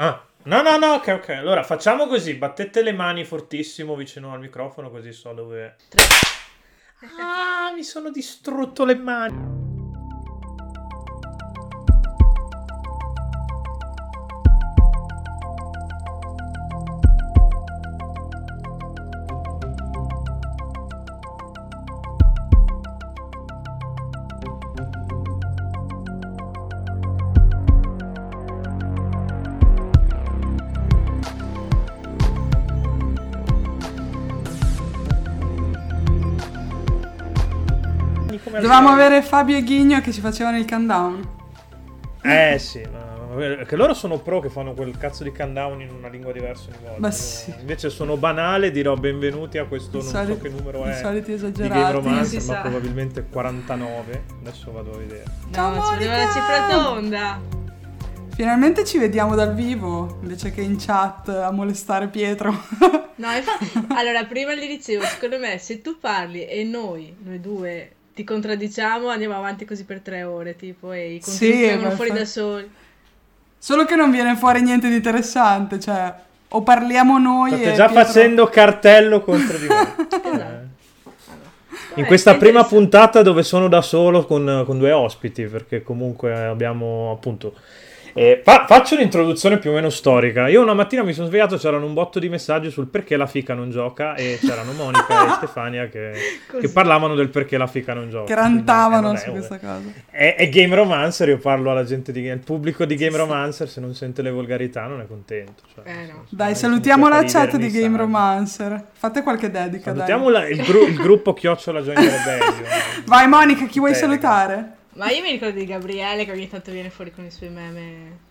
Ah, no, no, no, ok, ok. Allora facciamo così: battete le mani fortissimo vicino al microfono, così so dove. Ah, mi sono distrutto le mani. Dovevamo avere Fabio e Ghigno che ci facevano il countdown. Eh sì, ma che loro sono pro che fanno quel cazzo di countdown in una lingua diversa ogni volta. Ma sì. Invece sono banale, dirò benvenuti a questo I non soliti- so che numero i è soliti di Game esagerati. Romancer, ma sa. probabilmente 49. Adesso vado a vedere. No, ma ci voleva la cifra tonda. Finalmente ci vediamo dal vivo, invece che in chat a molestare Pietro. No, infatti, allora, prima gli dicevo, secondo me, se tu parli e noi, noi due, ti contraddiciamo, andiamo avanti così per tre ore, tipo, e i Sì, contenuti vengono ma fuori fa- da soli. Solo che non viene fuori niente di interessante, cioè o parliamo noi State e già Pietro- facendo cartello contro di me. Esatto. In questa prima puntata dove sono da solo con, con due ospiti, perché comunque abbiamo appunto... eh, fa- faccio un'introduzione più o meno storica. Io una mattina mi sono svegliato, c'erano un botto di messaggi sul perché la fica non gioca e c'erano Monica e Stefania che, che parlavano del perché la fica non gioca. che rantavano eh, su questa cosa. È, è Game Romancer, io parlo alla gente di al pubblico di Game Romancer, se non sente le volgarità non è contento. cioè, Eh, no. Dai, salutiamo la chat di Game sai. Romancer. Fate qualche dedica, Salutiamo dai. la- il, gru- il gruppo Chiocciola Join Rebellion. Vai Monica, chi vuoi Bene. salutare? Ma io mi ricordo di Gabriele che ogni tanto viene fuori con i suoi meme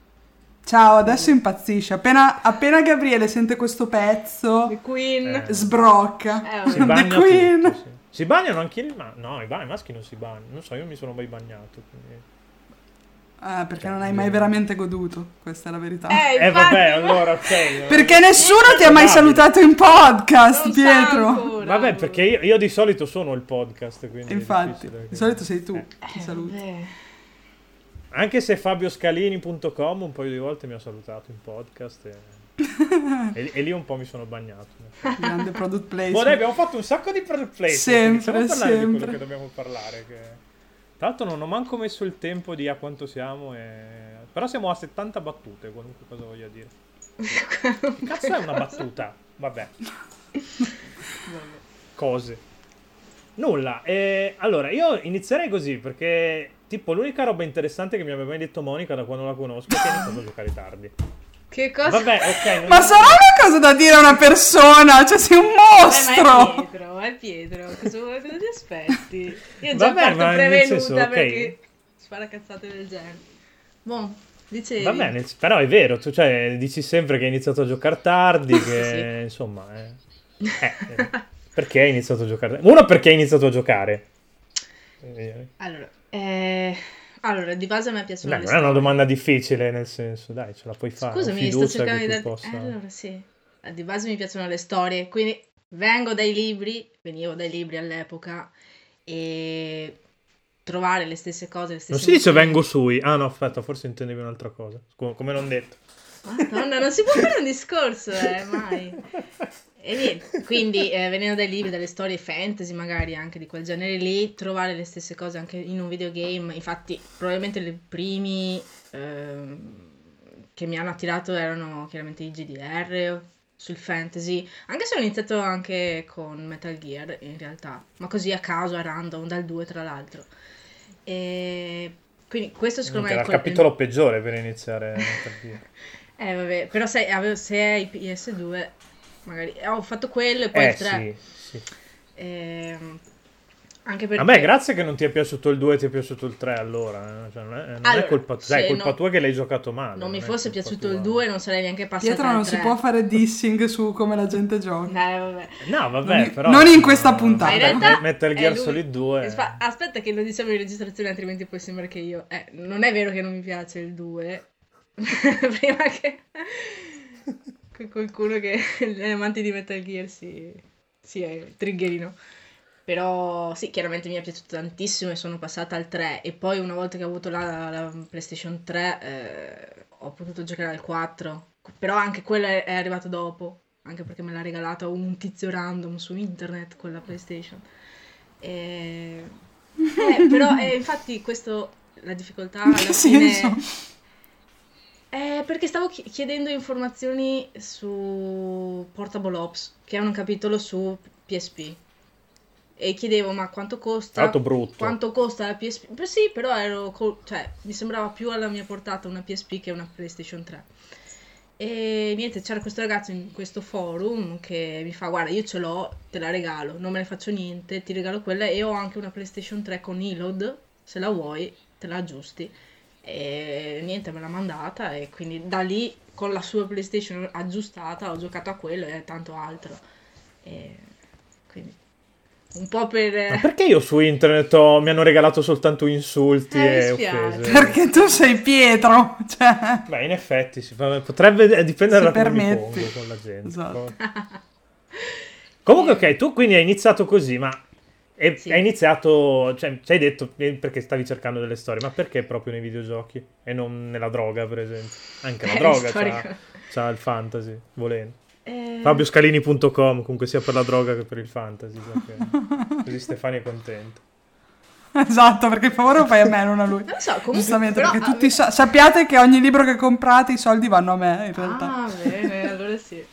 Ciao, adesso impazzisce. Appena, appena Gabriele sente questo pezzo, di Queen. Eh. sbrocca. Eh. Si The bagna Queen. tutto, sì. Si bagnano anche i ma- No, i, ba- i maschi non si bagnano. Non so, io mi sono mai bagnato. quindi- Eh, perché non hai mai veramente goduto, questa è la verità. Eh, Eh, vabbè, allora, ok. Perché nessuno ti ha mai salutato in podcast, Non Pietro. ancora. Vabbè, perché io, io di solito sono il podcast. Quindi Infatti, di solito sei tu Eh. chi Eh, saluti. vabbè. Anche se fabioscalini.com un paio di volte mi ha salutato in podcast. E, e- e lì un po' mi sono bagnato. Grande product Boh, dai, placement. abbiamo fatto un sacco di product placement. Sempre, parlare di sempre. quello che dobbiamo parlare. Che... Tra l'altro non ho manco messo il tempo di a quanto siamo. E... Però siamo a 70 battute, qualunque cosa voglia dire. Che cazzo è una battuta? Vabbè, cose. Nulla. E allora, io inizierei così perché, tipo, l'unica roba interessante che mi aveva mai detto Monica da quando la conosco è che ha iniziato a giocare tardi. Che cosa? Vabbè, ok. non- Ma sarà una cosa da dire a una persona? Cioè, sei un Eh, ma mostro! è Pietro, è Pietro, cosa, cosa ti aspetti? Io già Vabbè, parto ma prevenuta senso, ok. perché spara cazzate del genere. Boh, dicevi. Va bene, però è vero, tu cioè, dici sempre che hai iniziato a giocare tardi, che Sì. insomma... eh. Eh, eh, perché hai iniziato a giocare? Uno, perché hai iniziato a giocare? Allora, eh, allora, di base a me piacciono Dai, le non è una domanda difficile, nel senso, dai, ce la puoi fare. Scusami, sto cercando di tu darti... possa... Eh, allora sì. Eh, Di base mi piacciono le storie, quindi vengo dai libri, venivo dai libri all'epoca e trovare le stesse cose, le stesse Non si dice vengo sui. Ah no, aspetta, forse intendevi un'altra cosa. Come non detto. Madonna, non si può fare un discorso, eh, mai. E niente, quindi eh, venendo dai libri, dalle storie fantasy magari anche di quel genere lì, trovare le stesse cose anche in un videogame, infatti probabilmente i primi ehm, che mi hanno attirato erano chiaramente i GDR sul fantasy, anche se ho iniziato anche con Metal Gear in realtà, ma così a caso, a random, dal 2 tra l'altro. E quindi questo secondo me Era è il capitolo peggiore per iniziare. per dire. eh vabbè, però se, se hai PS2, magari eh, ho fatto quello e poi Eh il 3. sì, sì. Ehm, anche perché... A me grazie che non ti è piaciuto il 2 e ti è piaciuto il 3 allora. eh. Cioè, non è, non è Allora, colpa tua. Dai, è colpa no- tua che l'hai giocato male. Non mi è fosse colpa piaciuto tua. il 2 non sarei neanche passata Pietro non si 3. può fare dissing su come la gente gioca. Eh, vabbè. No, vabbè, Non in- però... non in questa puntata. Ma in realtà Metal è Gear lui- Solid 2. Aspa- Aspetta che lo diciamo in registrazione, altrimenti poi sembra che io... Eh, non è vero che non mi piace il 2. Prima che... che qualcuno che è amante di Metal Gear si, si eh, triggerino. Però sì, chiaramente mi è piaciuto tantissimo e sono passata al 3 e poi una volta che ho avuto la, la PlayStation 3 eh, ho potuto giocare al 4 però anche quella è, è arrivata dopo, anche perché me l'ha regalata un tizio random su internet, quella PlayStation. E... Eh, però eh, infatti questo, la difficoltà alla fine... senso? Eh, perché stavo chi- chiedendo informazioni su Portable Ops, che è un capitolo su PSP. E chiedevo, ma quanto costa? Tanto brutto. Quanto costa la PSP? Beh, sì, però ero co- cioè, mi sembrava più alla mia portata una PSP che una PlayStation 3. E niente, c'era questo ragazzo in questo forum che mi fa: Guarda, io ce l'ho, te la regalo, non me ne faccio niente, ti regalo quella. E ho anche una PlayStation 3 con Elod, se la vuoi, te la aggiusti. E niente, me l'ha mandata. E quindi da lì, con la sua PlayStation aggiustata, ho giocato a quello e tanto altro. E quindi un po' per. Ma perché io su internet ho- mi hanno regalato soltanto insulti Eh, e offese? Perché tu sei Pietro, cioè... Beh, in effetti si fa- potrebbe dipendere da come mi con la gente. Esatto. Comunque, ok, tu quindi hai iniziato così, ma e- Sì. hai iniziato, cioè, ci hai detto perché stavi cercando delle storie, ma perché proprio nei videogiochi e non nella droga, per esempio? Anche la Eh, droga c'ha, c'ha il fantasy, volendo. Eh, FabioScalini.com, comunque sia per la droga che per il fantasy. Così Stefani è contento. Esatto, perché il favore lo fai a me, non a lui. Non so, comunque. Giustamente, però- perché tutti sa- sappiate che ogni libro che comprate i soldi vanno a me, in realtà. Ah, bene, allora sì.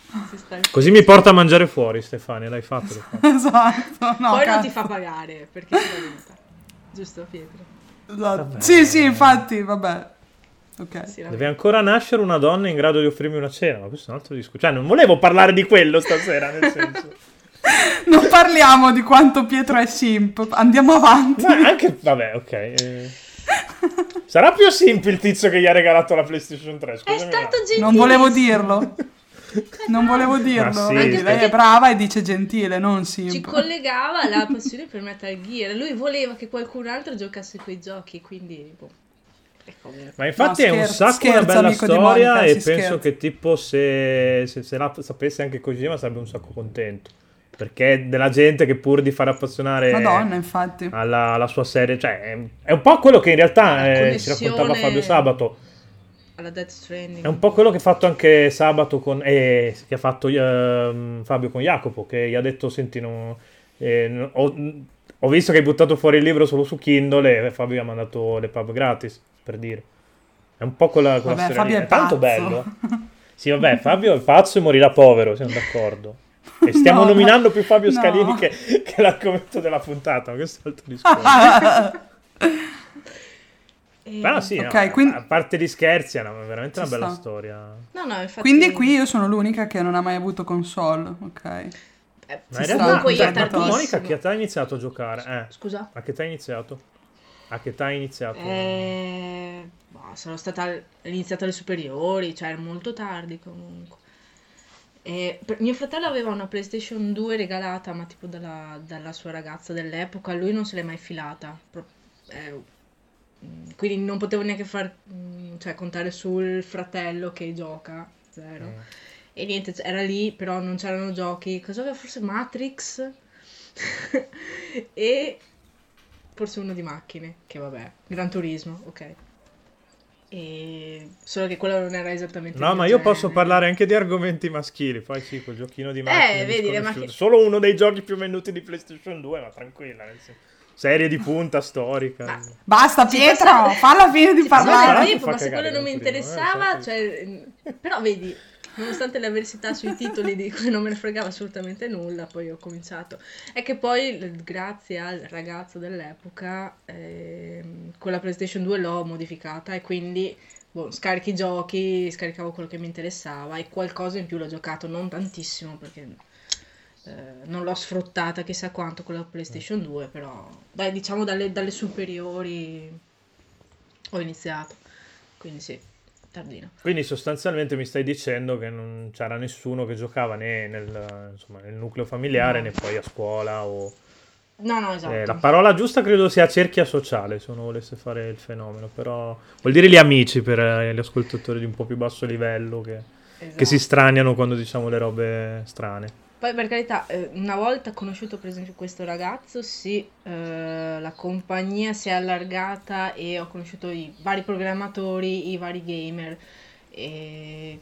Così mi porta a mangiare fuori, Stefani, l'hai fatto? l'hai fatto. Esatto, no, Poi non cazzo. ti fa pagare perché ti venuta. Giusto, Pietro? Esatto. Sì, sì, infatti, vabbè. Ok. Sì, vabbè. Deve ancora nascere una donna in grado di offrirmi una cena, ma questo è un altro discorso. Cioè, non volevo parlare di quello stasera, nel senso. Non parliamo di quanto Pietro è simp, andiamo avanti. Ma anche, vabbè, ok. eh. Sarà più simp il tizio che gli ha regalato la PlayStation 3, È scusami. stato gentile. Non volevo dirlo. Non volevo dirlo. Sì, Vedi, lei è brava e dice gentile, non Ci simp. collegava alla passione per Metal Gear. Lui voleva che qualcun altro giocasse quei giochi, quindi. Boh. Ma infatti No, è un scherzo, sacco una scherzo, bella amico di storia Monica, e penso scherza. che tipo se, se, se la sapesse anche Kojima sarebbe un sacco contento. Perché è della gente che pur di far appassionare Madonna, infatti. alla, alla sua serie, cioè è, è un po' quello che in realtà La eh, ci raccontava Fabio Sabato. Alla Death Stranding. È un po' quello che ha fatto anche Sabato con eh, che ha fatto ehm, Fabio con Jacopo, che gli ha detto: Senti, no, eh, no- ho, ho visto che hai buttato fuori il libro solo su Kindle e Fabio gli ha mandato le pub gratis, per dire. È un po' quella, quella Vabbè, Fabio lì. è tanto bello. Sì, vabbè, Fabio è pazzo e morirà povero, siamo d'accordo. E stiamo No, nominando più Fabio no. Scalini che, che l'argomento della puntata, ma questo è un altro discorso. E- Però sì, Ok, no, quindi- a parte gli scherzi, è una- veramente Ci una bella sta. storia. No, no, infatti. Quindi qui io sono l'unica che non ha mai avuto console, ok? Eh, Ma in realtà, comunque io tardissimo. Monica, che età hai iniziato a giocare? Eh, Scusa? a che età hai iniziato? A che età hai iniziato? Eh, boh, sono stata iniziata alle superiori, cioè molto tardi comunque. E per- mio fratello aveva una PlayStation 2 regalata, ma tipo dalla, dalla sua ragazza dell'epoca, lui non se l'è mai filata. Pro- eh, quindi non potevo neanche far, mm, cioè, contare sul fratello che gioca, zero. Mm. E niente, era lì, però non c'erano giochi. Cosa aveva? Forse Matrix? e forse uno di macchine, che vabbè, Gran Turismo, ok. E... Solo che quello non era esattamente No, ma io genere. posso parlare anche di argomenti maschili. Poi sì, quel giochino di macchine. Eh, vedi, le macchine- Solo uno dei giochi più venduti di PlayStation 2, ma tranquilla. nel senso. Serie di punta storica. Basta Pietro, passa- falla fine di parlare. tempo, ma se quello non mi eh, interessava, certo. cioè, però vedi, nonostante l'avversità sui titoli di cui non me ne fregava assolutamente nulla, poi ho cominciato. È che poi, grazie al ragazzo dell'epoca, ehm, quella PlayStation 2 l'ho modificata e quindi boh, scarichi i giochi, scaricavo quello che mi interessava e qualcosa in più l'ho giocato, non tantissimo perché eh, non l'ho sfruttata chissà quanto con la PlayStation 2, però dai, diciamo dalle, dalle superiori ho iniziato, quindi sì, tardino. Quindi sostanzialmente mi stai dicendo che non c'era nessuno che giocava né nel, insomma, nel nucleo familiare No. né poi a scuola o... No, no, esatto. Eh, la parola giusta credo sia cerchia sociale, se uno volesse fare il fenomeno, però vuol dire gli amici per eh, gli ascoltatori di un po' più basso livello che, Esatto. che si straniano quando diciamo le robe strane. Poi per carità, eh, una volta conosciuto per esempio questo ragazzo, sì, eh, la compagnia si è allargata e ho conosciuto i vari programmatori, i vari gamer. E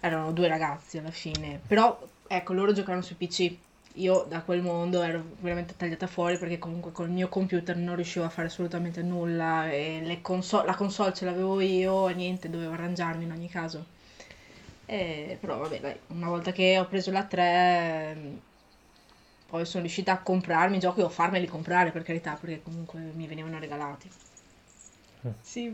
erano due ragazzi alla fine, però ecco, loro giocavano su PC. Io da quel mondo ero veramente tagliata fuori perché comunque col mio computer non riuscivo a fare assolutamente nulla e console, la console ce l'avevo io e niente, dovevo arrangiarmi in ogni caso. E, però vabbè, dai, una volta che ho preso la 3 poi sono riuscita a comprarmi i giochi o farmeli comprare per carità perché comunque mi venivano regalati. Sì.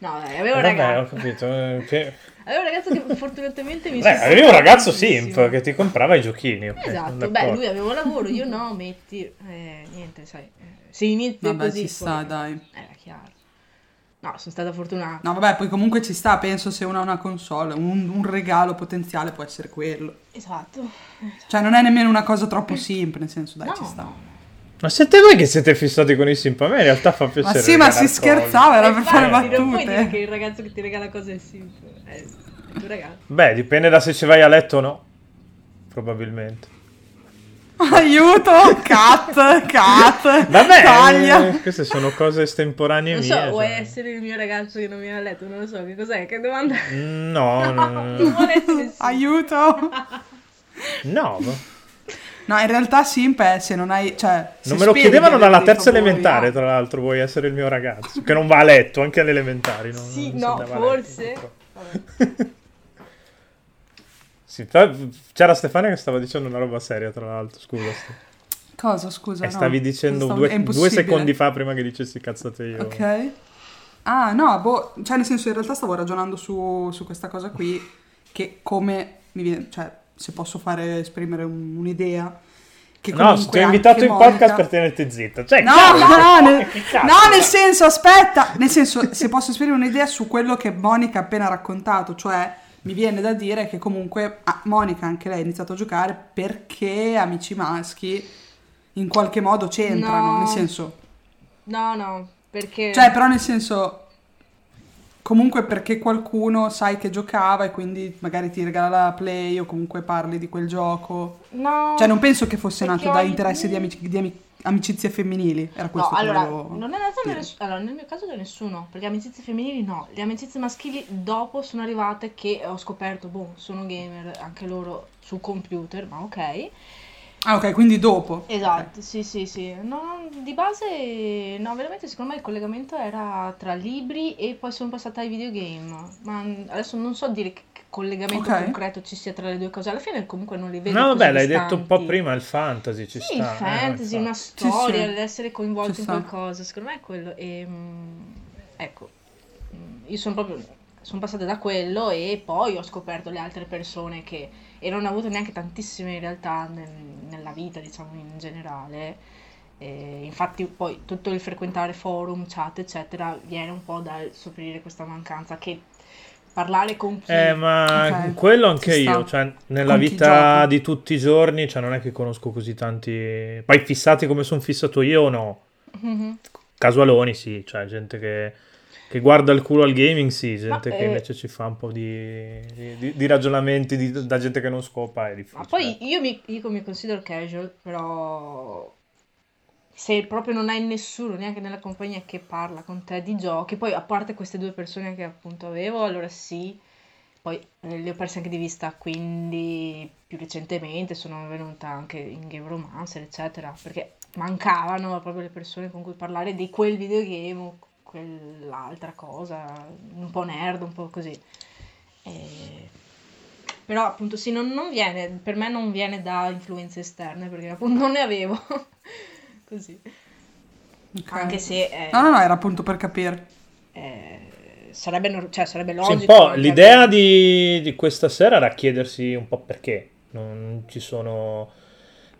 No, dai, avevo un Vabbè, ragazzo. ho capito. eh, che- Avevo un ragazzo che fortunatamente mi Beh, avevi un ragazzo simp che ti comprava i giochini. ok, Esatto, beh, lui aveva un lavoro, io no, metti, eh, niente, sai, eh, si inizia Vabbè, così. ci sta, poi- dai. Era chiaro. No, sono stata fortunata. No, vabbè, poi comunque ci sta, penso se uno ha una console, un, un regalo potenziale può essere quello. Esatto. Cioè, non è nemmeno una cosa troppo simple, nel senso, dai, No, ci sta. no. Ma siete voi che siete fissati con i simp? A me in realtà fa Ma piacere. sì, ma si scherzava, era per fare Non puoi dire che battute. il ragazzo che ti regala cose è simple. È il tuo ragazzo. Beh, dipende da se ci vai a letto o no. Probabilmente. Aiuto, cat, cat, Vabbè, taglia. eh, queste sono cose estemporanee Non so, mie. vuoi cioè. essere il mio ragazzo che non viene a letto? Non lo so, che cos'è? Che domanda? No, no, non no. vuole essere simple. Aiuto. No, No, in realtà simp è se non hai, cioè... non me lo chiedevano dalla terza favori, elementare, no. tra l'altro, vuoi essere il mio ragazzo, che non va a letto, anche alle elementari. non- Sì, non no, forse. Sì, però c'era Stefania che stava dicendo una roba seria, tra l'altro, scusa. Cosa, scusa? E no. stavi dicendo Stavo- due, due secondi fa prima che dicessi cazzate io. Ok. Ah, no, boh, cioè nel senso in realtà stavo ragionando su, su questa cosa qui, che come mi viene, cioè se posso fare esprimere un- un'idea, No, ti ho invitato in podcast Monica- per tenerti zitta. Cioè, No, no, nel, che cazzo? no, nel senso, aspetta, nel senso, se posso esprimere un'idea su quello che Monica ha appena raccontato, cioè mi viene da dire che comunque ah, Monica anche lei ha iniziato a giocare perché amici maschi in qualche modo c'entrano, No. nel senso, No, no, perché... cioè però nel senso comunque perché qualcuno sai che giocava e quindi magari ti regala la play o comunque parli di quel gioco. No, Cioè non penso che fosse nato da interessi di, amici- di ami- amicizie femminili, era No, questo che allora, volevo non è nato ness- allora, nel mio caso da nessuno, perché amicizie femminili no, le amicizie maschili dopo sono arrivate che ho scoperto, boh, sono gamer anche loro su computer, ma ok. Ah, ok, quindi dopo. Esatto, sì, sì, sì. No, di base, no, veramente secondo me il collegamento era tra libri e poi sono passata ai videogame. Ma adesso non so dire che collegamento Ok. concreto ci sia tra le due cose. Alla fine comunque non li vedo No, così vabbè, l'hai detto un po' distanti. prima, il fantasy ci Sì, sta. il eh, fantasy, una infatti. storia, sì. l'essere coinvolto Ci in sta. qualcosa, secondo me è quello. E, mm, ecco, io sono proprio, sono passata da quello e poi ho scoperto le altre persone che, e non ho avuto neanche tantissime in realtà nel- nella vita, diciamo, in generale. E infatti poi tutto il frequentare forum, chat, eccetera, viene un po' dal sopperire questa mancanza che parlare con chi... Eh, ma Ok, quello anche io, cioè, nella Con vita di tutti i giorni, cioè, non è che conosco così tanti... Poi fissati come sono fissato io, no. Mhm. Casualoni, sì, cioè, gente che, che guarda il culo al gaming, sì, gente Ma, che eh, invece ci fa un po' di, di- di- ragionamenti di- da gente che non scopa, è difficile. Ma poi io mi, io mi considero casual, però se proprio non hai nessuno, neanche nella compagnia che parla con te di giochi, poi a parte queste due persone che appunto avevo, allora sì, poi eh, le ho perse anche di vista, quindi più recentemente sono venuta anche in Game Romancer, eccetera, perché mancavano proprio le persone con cui parlare di quel videogame quell'altra cosa, un po' nerd, un po' così. E- Però appunto sì, non, non viene, per me non viene da influenze esterne, perché appunto non ne avevo. Così. Ok. Anche se eh, No, no, no, era appunto per capire. eh, sarebbe, cioè, sarebbe Sì, logico. un po' l'idea di, di questa sera era chiedersi un po' perché non ci sono...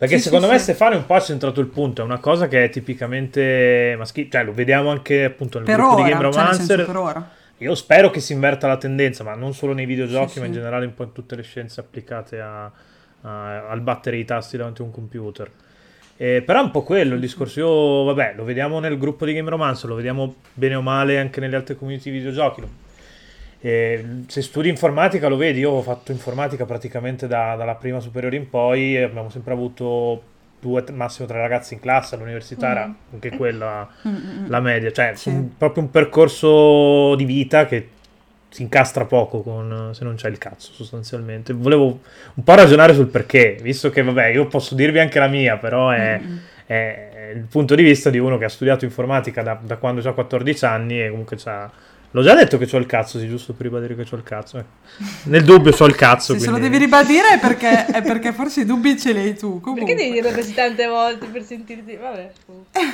Perché Sì, secondo sì, me sì. Stefano un po' ha centrato il punto, è una cosa che è tipicamente maschile, cioè lo vediamo anche appunto nel Per gruppo ora, di Game cioè Romancer. ora. Io spero che si inverta la tendenza, ma non solo nei videogiochi, ma in generale un po' in tutte le scienze applicate a- a- al battere i tasti davanti a un computer. Eh, però è un po' quello il discorso. Io, vabbè, lo vediamo nel gruppo di Game Romancer, lo vediamo bene o male anche nelle altre community di videogiochi. Lo- se studi informatica lo vedi, io ho fatto informatica praticamente da- dalla prima superiore in poi e abbiamo sempre avuto due, massimo tre ragazzi in classe, all'università era Mm. anche quella Mm, mm, mm. la media, cioè Sì. un- proprio un percorso di vita che si incastra poco con, se non c'è il cazzo sostanzialmente. Volevo un po' ragionare sul perché, visto che vabbè io posso dirvi anche la mia, però è, mm-hmm. è il punto di vista di uno che ha studiato informatica da, da quando ha 14 anni e comunque c'ha L'ho già detto che ho il cazzo, sì, giusto per ribadire che ho il cazzo. Eh. Nel dubbio ho il cazzo. Se, quindi... se lo devi ribadire è perché, è perché forse i dubbi ce li hai tu. Comunque. Perché devi dirlo così tante volte per sentirti... Vabbè.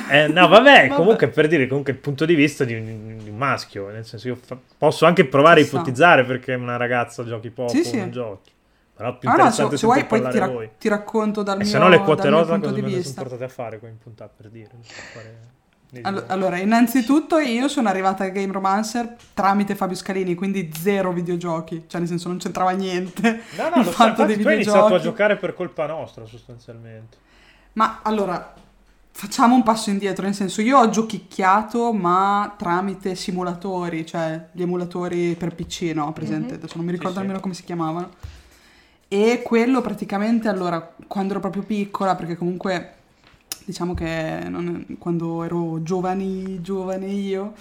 Eh, no, vabbè, vabbè, comunque per dire comunque il punto di vista di un, di un maschio. Nel senso, io fa... posso anche provare a ipotizzare perché una ragazza giochi poco sì, sì. non giochi. Però più ah, interessante no, se, se vuoi poi ti, ra- ti, racconto dal e mio, se no le quote rosa cosa me ne sono portate a fare qua in puntata per dire. Fare... Allora, innanzitutto io sono arrivata a Game Romancer tramite Fabio Scalini, quindi zero videogiochi, cioè nel senso non c'entrava niente. No, no, lo fatto dei tu hai iniziato a giocare per colpa nostra sostanzialmente. Ma allora, facciamo un passo indietro, nel senso io ho giochicchiato ma tramite simulatori, cioè gli emulatori per PC, no? Presente, mm-hmm. adesso non mi ricordo sì, nemmeno sì. come si chiamavano. E quello praticamente, allora, quando ero proprio piccola, perché comunque diciamo che non, quando ero giovani, giovane io,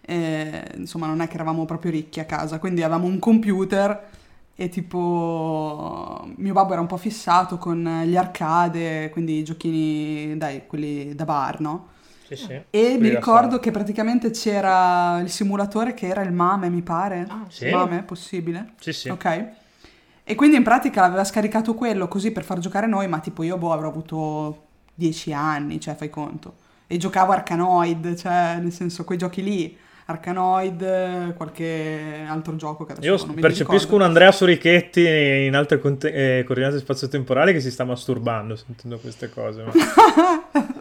eh, insomma non è che eravamo proprio ricchi a casa, quindi avevamo un computer e tipo mio babbo era un po' fissato con gli arcade, quindi i giochini, dai, quelli da bar, no? Sì, sì. E mi ricordo che praticamente c'era il simulatore che era il MAME, mi pare. Ah, sì. MAME, possibile? Sì, sì. Ok. E quindi in pratica aveva scaricato quello così per far giocare noi, ma tipo io boh, avrò avuto dieci anni, cioè fai conto. E giocavo Arkanoid, cioè nel senso quei giochi lì. Arkanoid, qualche altro gioco che adesso Io percepisco un Andrea Sorichetti in altre conte- eh, coordinate spazio-temporali che si sta masturbando sentendo queste cose. Ma...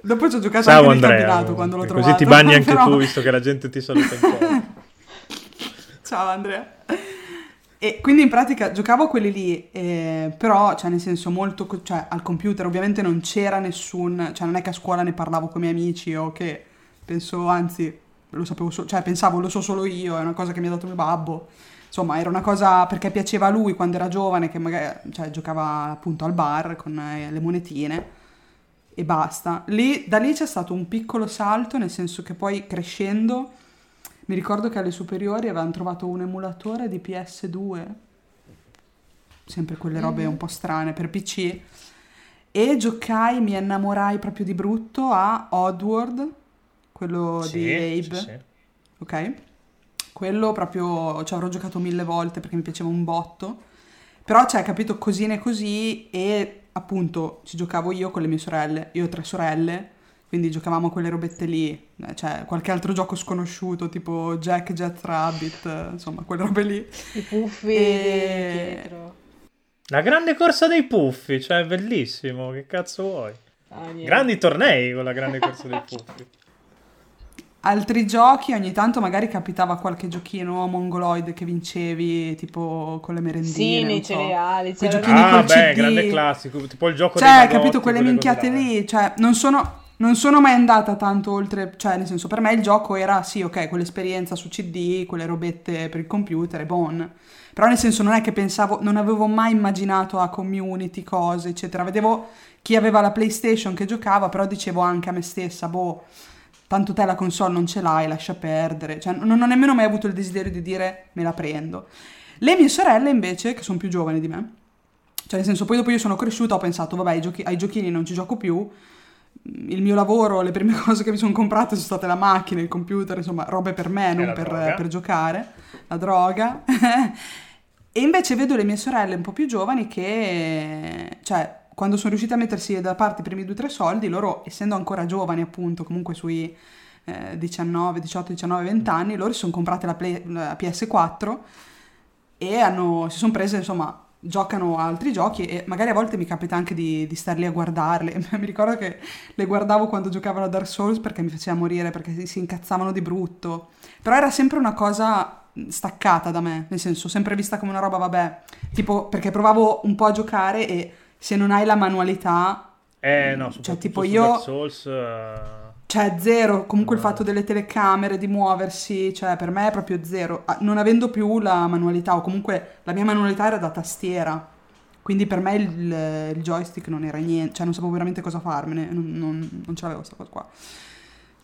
Dopo ci ho giocato Ciao anche Andrea, cabinato quando l'ho così trovato. ti bagni anche però... tu visto che la gente ti saluta un po'. Ciao Andrea. E quindi in pratica giocavo quelli lì, eh, però, cioè, nel senso, molto, cioè, al computer ovviamente non c'era nessun, cioè, non è che a scuola ne parlavo con i miei amici o che penso, anzi, lo sapevo, so- cioè, pensavo lo so solo io, è una cosa che mi ha dato mio babbo. Insomma, era una cosa perché piaceva a lui quando era giovane, che magari, cioè, giocava appunto al bar con eh, le monetine e basta. Lì, da lì c'è stato un piccolo salto, nel senso che poi crescendo mi ricordo che alle superiori avevano trovato un emulatore di PS2, sempre quelle robe mm-hmm. un po' strane per PC, e giocai, mi innamorai proprio di brutto a Oddworld, quello sì, di Abe. Sì, sì. Ok? Quello proprio ci avrò giocato mille volte perché mi piaceva un botto. Però, cioè, capito, cosine così e appunto ci giocavo io con le mie sorelle. Io ho tre sorelle quindi giocavamo a quelle robette lì, cioè qualche altro gioco sconosciuto tipo Jack, Jet Rabbit, insomma quelle robe lì. I puffi e... dietro. La grande corsa dei puffi, cioè bellissimo, che cazzo vuoi? Ah, Grandi tornei con la grande corsa dei puffi. Altri giochi, ogni tanto magari capitava qualche giochino mongoloid che vincevi, tipo con le merendine. Sì, nei so. cereali. Giochini ah, beh, CD. grande classico, tipo il gioco cioè, dei Cioè, capito, quelle minchiate lì, cioè, non sono non sono mai andata tanto oltre, cioè nel senso per me il gioco era sì ok quell'esperienza su CD, quelle robette per il computer e bon, però nel senso non è che pensavo, non avevo mai immaginato a community, cose eccetera, vedevo chi aveva la PlayStation che giocava, però dicevo anche a me stessa, boh, tanto te la console non ce l'hai, lascia perdere, cioè non ho nemmeno mai avuto il desiderio di dire me la prendo. Le mie sorelle invece, che sono più giovani di me, cioè nel senso poi dopo io sono cresciuta ho pensato vabbè ai, ai giochini non ci gioco più, il mio lavoro, le prime cose che mi sono comprate sono state la macchina, il computer, insomma, robe per me, non per, per, giocare, la droga. e invece vedo le mie sorelle un po' più giovani che, cioè, quando sono riuscite a mettersi da parte i primi due o tre soldi, loro, essendo ancora giovani, appunto, comunque sui eh, 19, 18, 19, 20 anni, loro si sono comprate la, Play, la PS4 e hanno, si sono prese, insomma, giocano a altri giochi e magari a volte mi capita anche di, di star lì a guardarle. mi ricordo che le guardavo quando giocavano a Dark Souls perché mi faceva morire, perché si, si incazzavano di brutto. Però era sempre una cosa staccata da me, nel senso, sempre vista come una roba, vabbè, tipo perché provavo un po' a giocare e se non hai la manualità... Eh no, cioè tipo io... Dark Souls... Uh cioè, zero. Comunque il fatto delle telecamere, di muoversi, cioè, per me è proprio zero. Non avendo più la manualità, o comunque la mia manualità era da tastiera. Quindi per me il, il joystick non era niente, cioè non sapevo veramente cosa farmene, non, non, non ce l'avevo questa cosa qua.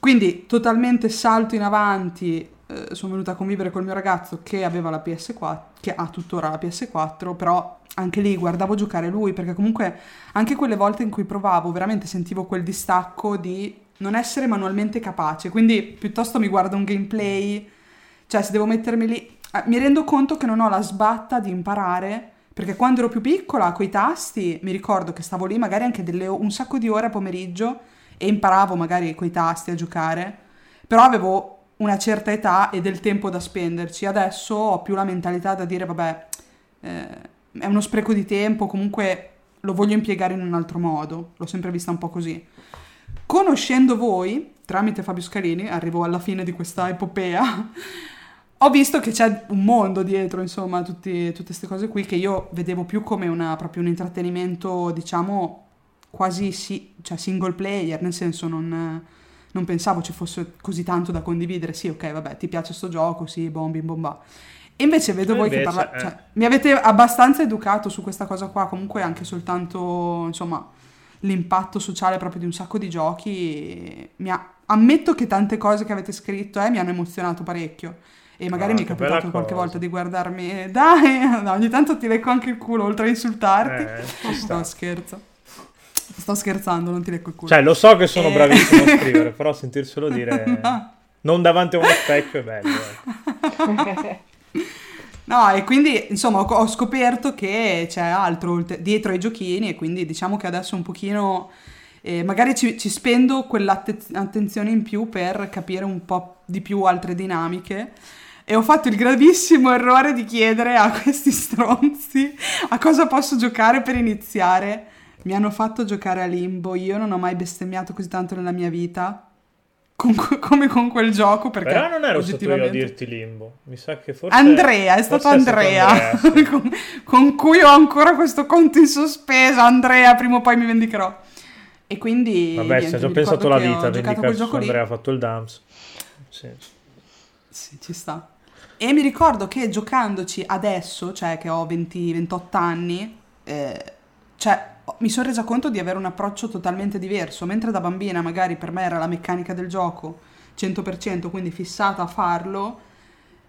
Quindi totalmente salto in avanti, eh, sono venuta a convivere col mio ragazzo che aveva la PS4, che ha tuttora la PS4, però anche lì guardavo giocare lui perché comunque anche quelle volte in cui provavo veramente sentivo quel distacco di non essere manualmente capace, quindi piuttosto mi guardo un gameplay, cioè se devo mettermi lì, eh, mi rendo conto che non ho la sbatta di imparare perché quando ero più piccola coi tasti mi ricordo che stavo lì magari anche delle, un sacco di ore a pomeriggio e imparavo magari coi tasti a giocare, però avevo una certa età e del tempo da spenderci. Adesso ho più la mentalità da dire, vabbè, eh, è uno spreco di tempo, comunque lo voglio impiegare in un altro modo. L'ho sempre vista un po' così. Conoscendo voi, tramite Fabio Scalini, arrivo alla fine di questa epopea, ho visto che c'è un mondo dietro, insomma, tutti, tutte queste cose qui che io vedevo più come una, proprio un intrattenimento, diciamo, quasi si, cioè single player, nel senso non non pensavo ci fosse così tanto da condividere. Sì, ok, vabbè, ti piace sto gioco, sì, bombi, bomba. E invece vedo voi invece, che parlate, eh. cioè, mi avete abbastanza educato su questa cosa qua, comunque anche soltanto, insomma, l'impatto sociale proprio di un sacco di giochi. Ha... Ammetto che tante cose che avete scritto eh, mi hanno emozionato parecchio. E magari ah, mi è capitato qualche volta di guardarmi, dai, no, ogni tanto ti lecco anche il culo oltre a insultarti. Eh, no, scherzo. Sto scherzando, non ti lecco il culo. Cioè, lo so che sono e... bravissimo a scrivere, però sentirselo dire non davanti a uno specchio è bello. Eh. no, e quindi, insomma, ho scoperto che c'è altro dietro ai giochini e quindi diciamo che adesso un pochino... Eh, magari ci, ci spendo quell'attenzione in più per capire un po' di più altre dinamiche. E ho fatto il gravissimo errore di chiedere a questi stronzi a cosa posso giocare per iniziare. Mi hanno fatto giocare a limbo, io non ho mai bestemmiato così tanto nella mia vita con, come con quel gioco. Perché Però non ero oggettivamente... stato io a dirti limbo, mi sa che forse... Andrea, è stato Andrea, è stato Andrea sì. con, con, cui ho ancora questo conto in sospeso. Andrea, prima o poi mi vendicherò. E quindi... Vabbè, niente, ci ho pensato la vita, vendicarsi su Andrea ha fatto il dumps. Sì. sì, ci sta. E mi ricordo che giocandoci adesso, cioè che ho 20, 28 anni, eh, cioè mi sono resa conto di avere un approccio totalmente diverso, mentre da bambina magari per me era la meccanica del gioco 100%, quindi fissata a farlo,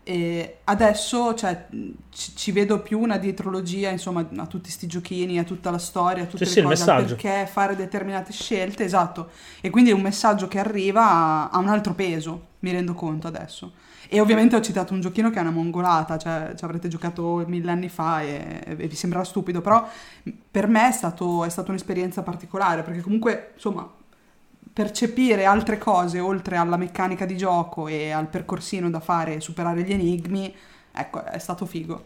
e adesso cioè, ci, ci, vedo più una dietrologia insomma a tutti questi giochini, a tutta la storia, a tutte sì, le sì, cose, perché fare determinate scelte, esatto, e quindi è un messaggio che arriva a, a un altro peso, mi rendo conto adesso. E ovviamente ho citato un giochino che è una mongolata, cioè ci avrete giocato mille anni fa e, e vi sembrerà stupido, però per me è, stato, è stata un'esperienza particolare, perché comunque, insomma, percepire altre cose oltre alla meccanica di gioco e al percorsino da fare superare gli enigmi, ecco, è stato figo.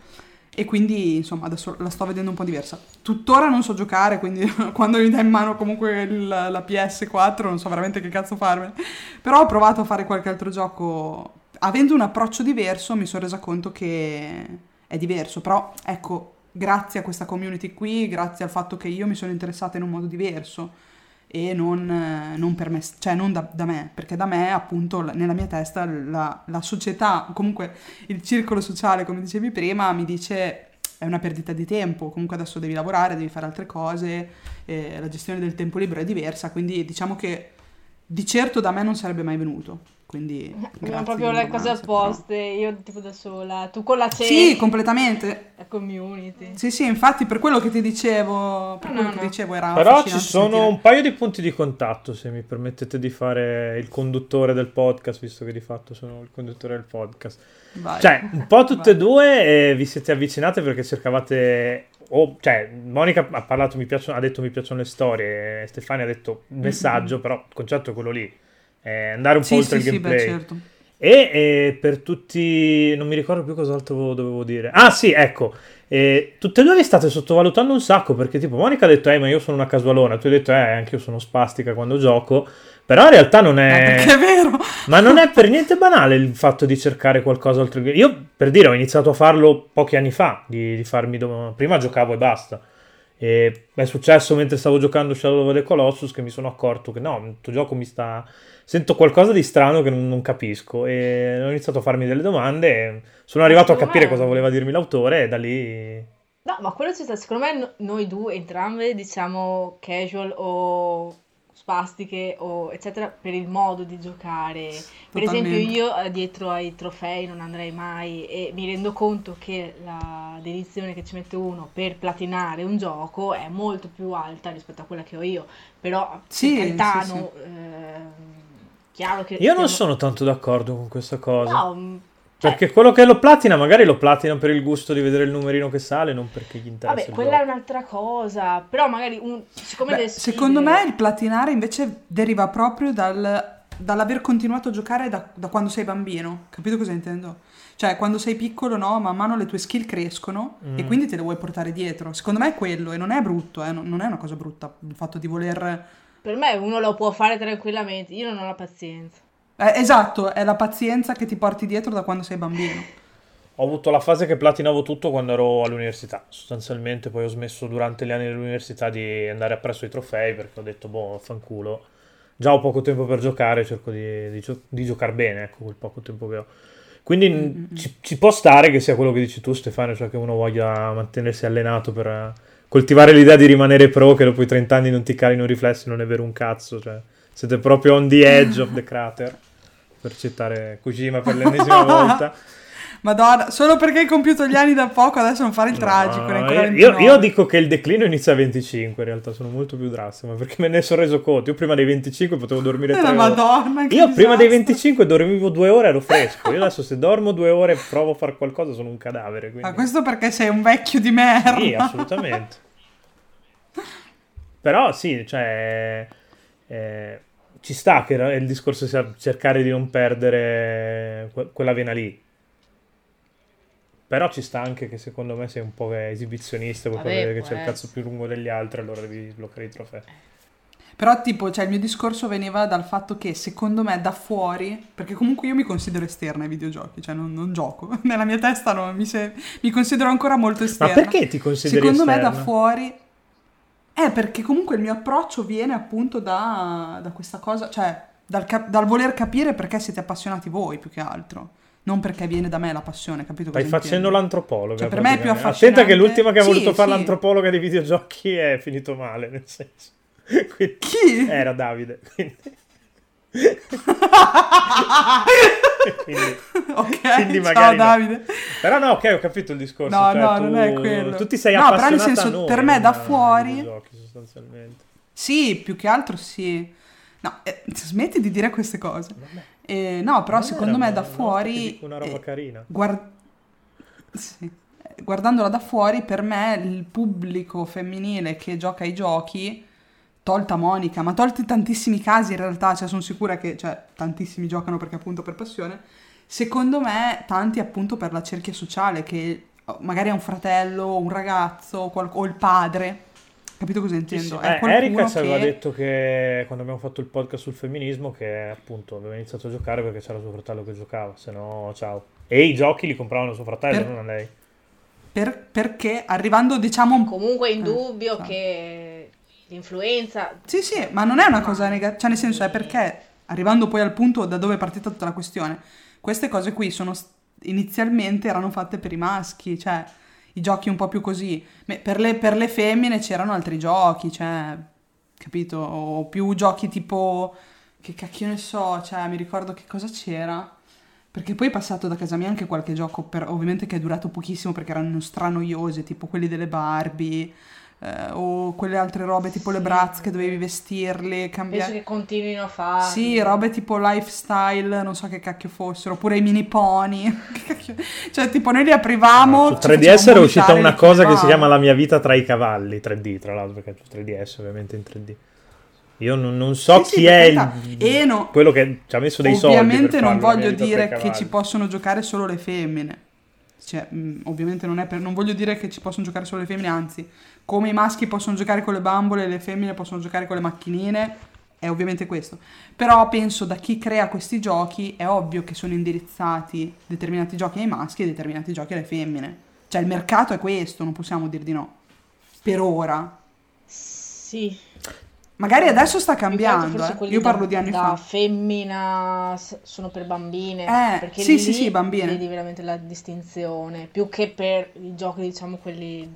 E quindi, insomma, adesso la sto vedendo un po' diversa. Tuttora non so giocare, quindi quando mi dai in mano comunque il, la PS4 non so veramente che cazzo farmene. Però ho provato a fare qualche altro gioco avendo un approccio diverso mi sono resa conto che è diverso, però ecco, grazie a questa community qui, grazie al fatto che io mi sono interessata in un modo diverso e non, non per me, cioè non da, da, me, perché da me appunto nella mia testa la, la, società, comunque il circolo sociale, come dicevi prima, mi dice è una perdita di tempo, comunque adesso devi lavorare, devi fare altre cose, eh, la gestione del tempo libero è diversa, quindi diciamo che di certo da me non sarebbe mai venuto. Quindi abbiamo proprio le cose opposte, però. io tipo da sola, tu con la cena. Sì, completamente. La community. Sì, sì, infatti per quello che ti dicevo, per no, quello no. che dicevo era Però ci sono sentire. un paio di punti di contatto, se mi permettete di fare il conduttore del podcast, visto che di fatto sono il conduttore del podcast. Vai. Cioè, un po' tutte e due eh, vi siete avvicinate perché cercavate o, cioè, Monica ha parlato, mi piacciono, ha detto mi piacciono le storie, Stefania ha detto messaggio, mm-hmm. però il concetto è quello lì eh, andare un sì, po' oltre sì, il gameplay. Sì, beh, certo. E eh, per tutti, non mi ricordo più cos'altro dovevo dire. Ah, sì, ecco. Eh, tutte e due vi state sottovalutando un sacco perché, tipo, Monica ha detto, eh, ma io sono una casualona. Tu hai detto, eh, anche io sono spastica quando gioco. Però in realtà non è. Eh, è vero. Ma non è per niente banale il fatto di cercare qualcosa oltre Io, per dire, ho iniziato a farlo pochi anni fa. Di, di farmi. Prima giocavo e basta. E è successo mentre stavo giocando Shadow of the Colossus che mi sono accorto che no, il tuo gioco mi sta sento qualcosa di strano che non, non, capisco. E ho iniziato a farmi delle domande sono arrivato a capire me... cosa voleva dirmi l'autore e da lì... No, ma quello c'è stato, secondo me noi due, entrambe, diciamo casual o spastiche o eccetera per il modo di giocare. Per Totalmente. esempio io eh, dietro ai trofei non andrei mai e mi rendo conto che la dedizione che ci mette uno per platinare un gioco è molto più alta rispetto a quella che ho io, però Sì, per carità, sì, sì. ehm, chiaro che Io non sono tanto d'accordo con questa cosa. No, cioè, Perché quello che lo platina, magari lo platina per il gusto di vedere il numerino che sale, non perché gli interessa. Vabbè, quella è gioco. un'altra cosa, però magari un, siccome Beh, sfide- secondo me il platinare invece deriva proprio dal- dall'aver continuato a giocare da, da quando sei bambino. Capito cosa intendo? Cioè, quando sei piccolo, no, man mano le tue skill crescono e Mm. quindi te le vuoi portare dietro. Secondo me è quello e non è brutto, eh, non è una cosa brutta il fatto di voler... Per me uno lo può fare tranquillamente, io non ho la pazienza. Eh, esatto, è la pazienza che ti porti dietro da quando sei bambino. Ho avuto la fase che platinavo tutto quando ero all'università. Sostanzialmente, poi ho smesso durante gli anni dell'università di andare appresso ai trofei perché ho detto, boh, fanculo. Già ho poco tempo per giocare, cerco di, di gio- di giocare bene, ecco, quel poco tempo che ho. Quindi Mm-mm. ci, ci può stare che sia quello che dici tu, Stefano, cioè che uno voglia mantenersi allenato per eh, coltivare l'idea di rimanere pro, che dopo i 30 anni non ti calino i riflessi, non è vero un cazzo, cioè siete proprio on the edge of the crater, per citare Kojima per l'ennesima volta. Madonna, solo perché hai compiuto gli anni da poco, adesso non fare il tragico. No, io, 29. io dico che il declino inizia a 25, in realtà sono molto più drastico, perché me ne sono reso conto. Io prima dei 25 potevo dormire Eh, 3 ore. Madonna, Io prima dei disastro. 25 dormivo due ore ero fresco. Io adesso se dormo due ore e provo a fare qualcosa sono un cadavere. Quindi... Ma questo perché sei un vecchio di merda. Sì, assolutamente. Però sì, cioè... eh, ci sta che il discorso sia cercare di non perdere que- quella vena lì. Però ci sta anche che secondo me sei un po' esibizionista, vuoi vedere che c'è il cazzo più lungo degli altri, allora devi bloccare i trofei. Però, tipo, cioè, il mio discorso veniva dal fatto che secondo me da fuori, perché comunque io mi considero esterna ai videogiochi, cioè non, non gioco. Nella mia testa no, mi, se- mi considero ancora molto Ma esterna. perché ti consideri Secondo me esterna? da fuori. Eh, perché comunque il mio approccio viene appunto da, da questa cosa, cioè dal, cap- dal voler capire perché siete appassionati voi più che altro. Non perché viene da me la passione, capito? Stai facendo l'antropologa. Cioè, per me è più praticamente. Attenta che affascinante- l'ultima che ha Sì, voluto fare sì. l'antropologa dei videogiochi è finito male, nel senso. Quindi- Chi? Era Davide. Quindi... Quindi- ok, quindi ciao no. Davide. Però no, ok, ho capito il discorso. No, cioè, no, tu, non è quello. Tu ti sei No, però nel senso, noi, per me da fuori- videogiochi, sostanzialmente. Sì, più che altro sì. No, eh, smetti di dire queste cose. Eh, no, però secondo me da ti fuori... una roba eh, carina. guard- sì. Eh, Guardandola da fuori, per me il pubblico femminile che gioca ai giochi, tolta Monica, ma tolti tantissimi casi in realtà, cioè sono sicura che cioè, tantissimi giocano perché appunto per passione, secondo me tanti appunto per la cerchia sociale, che oh, magari ha un fratello, un ragazzo, o qual- o il padre, capito cosa Sì, intendo? sì. È Eh, Erika ci aveva che- detto che quando abbiamo fatto il podcast sul femminismo che appunto aveva iniziato a giocare perché c'era suo fratello che giocava, se no ciao. E i giochi li compravano suo fratello, Per- non a lei. per- perché arrivando diciamo un Comunque è Eh, indubbio so. che l'influenza. Sì, sì, ma non è una cosa negativa, cioè nel senso è perché, arrivando poi al punto da dove è partita tutta la questione, queste cose qui sono inizialmente erano fatte per i maschi, cioè i giochi un po' più così, per le, per le femmine c'erano altri giochi, cioè, capito, o più giochi tipo, che cacchio ne so, cioè mi ricordo che cosa c'era, perché poi è passato da casa mia anche qualche gioco, per- ovviamente che è durato pochissimo perché erano stranoiose, tipo quelli delle Barbie, eh, o quelle altre robe tipo le Sì. Bratz che dovevi vestirle, penso cambiare... che continuino a fare. Sì, robe tipo lifestyle, non so che cacchio fossero, oppure i mini pony. Cioè, tipo, noi li aprivamo. Su ci 3DS facevamo era uscita una cosa che si chiama La mia vita tra i cavalli, 3D tra l'altro, perché su 3DS ovviamente in 3D. Io non, non so Sì, sì, chi per è il-. E no- quello che ci ha messo dei soldi. Ovviamente non voglio dire che ci possono giocare solo le femmine. Cioè, mh, ovviamente non è per... Non voglio dire che ci possono giocare solo le femmine, anzi, come i maschi possono giocare con le bambole, le femmine possono giocare con le macchinine, è ovviamente questo. Però penso da chi crea questi giochi è ovvio che sono indirizzati determinati giochi ai maschi e determinati giochi alle femmine. Cioè, il mercato è questo, non possiamo dir di no. Per ora. Sì. Magari adesso sta cambiando, eh. Io da- parlo di anni da fa. femmina sono per bambine. Eh, perché sì, lì sì, sì, bambine. Vedi veramente la distinzione. Più che per i giochi, diciamo, quelli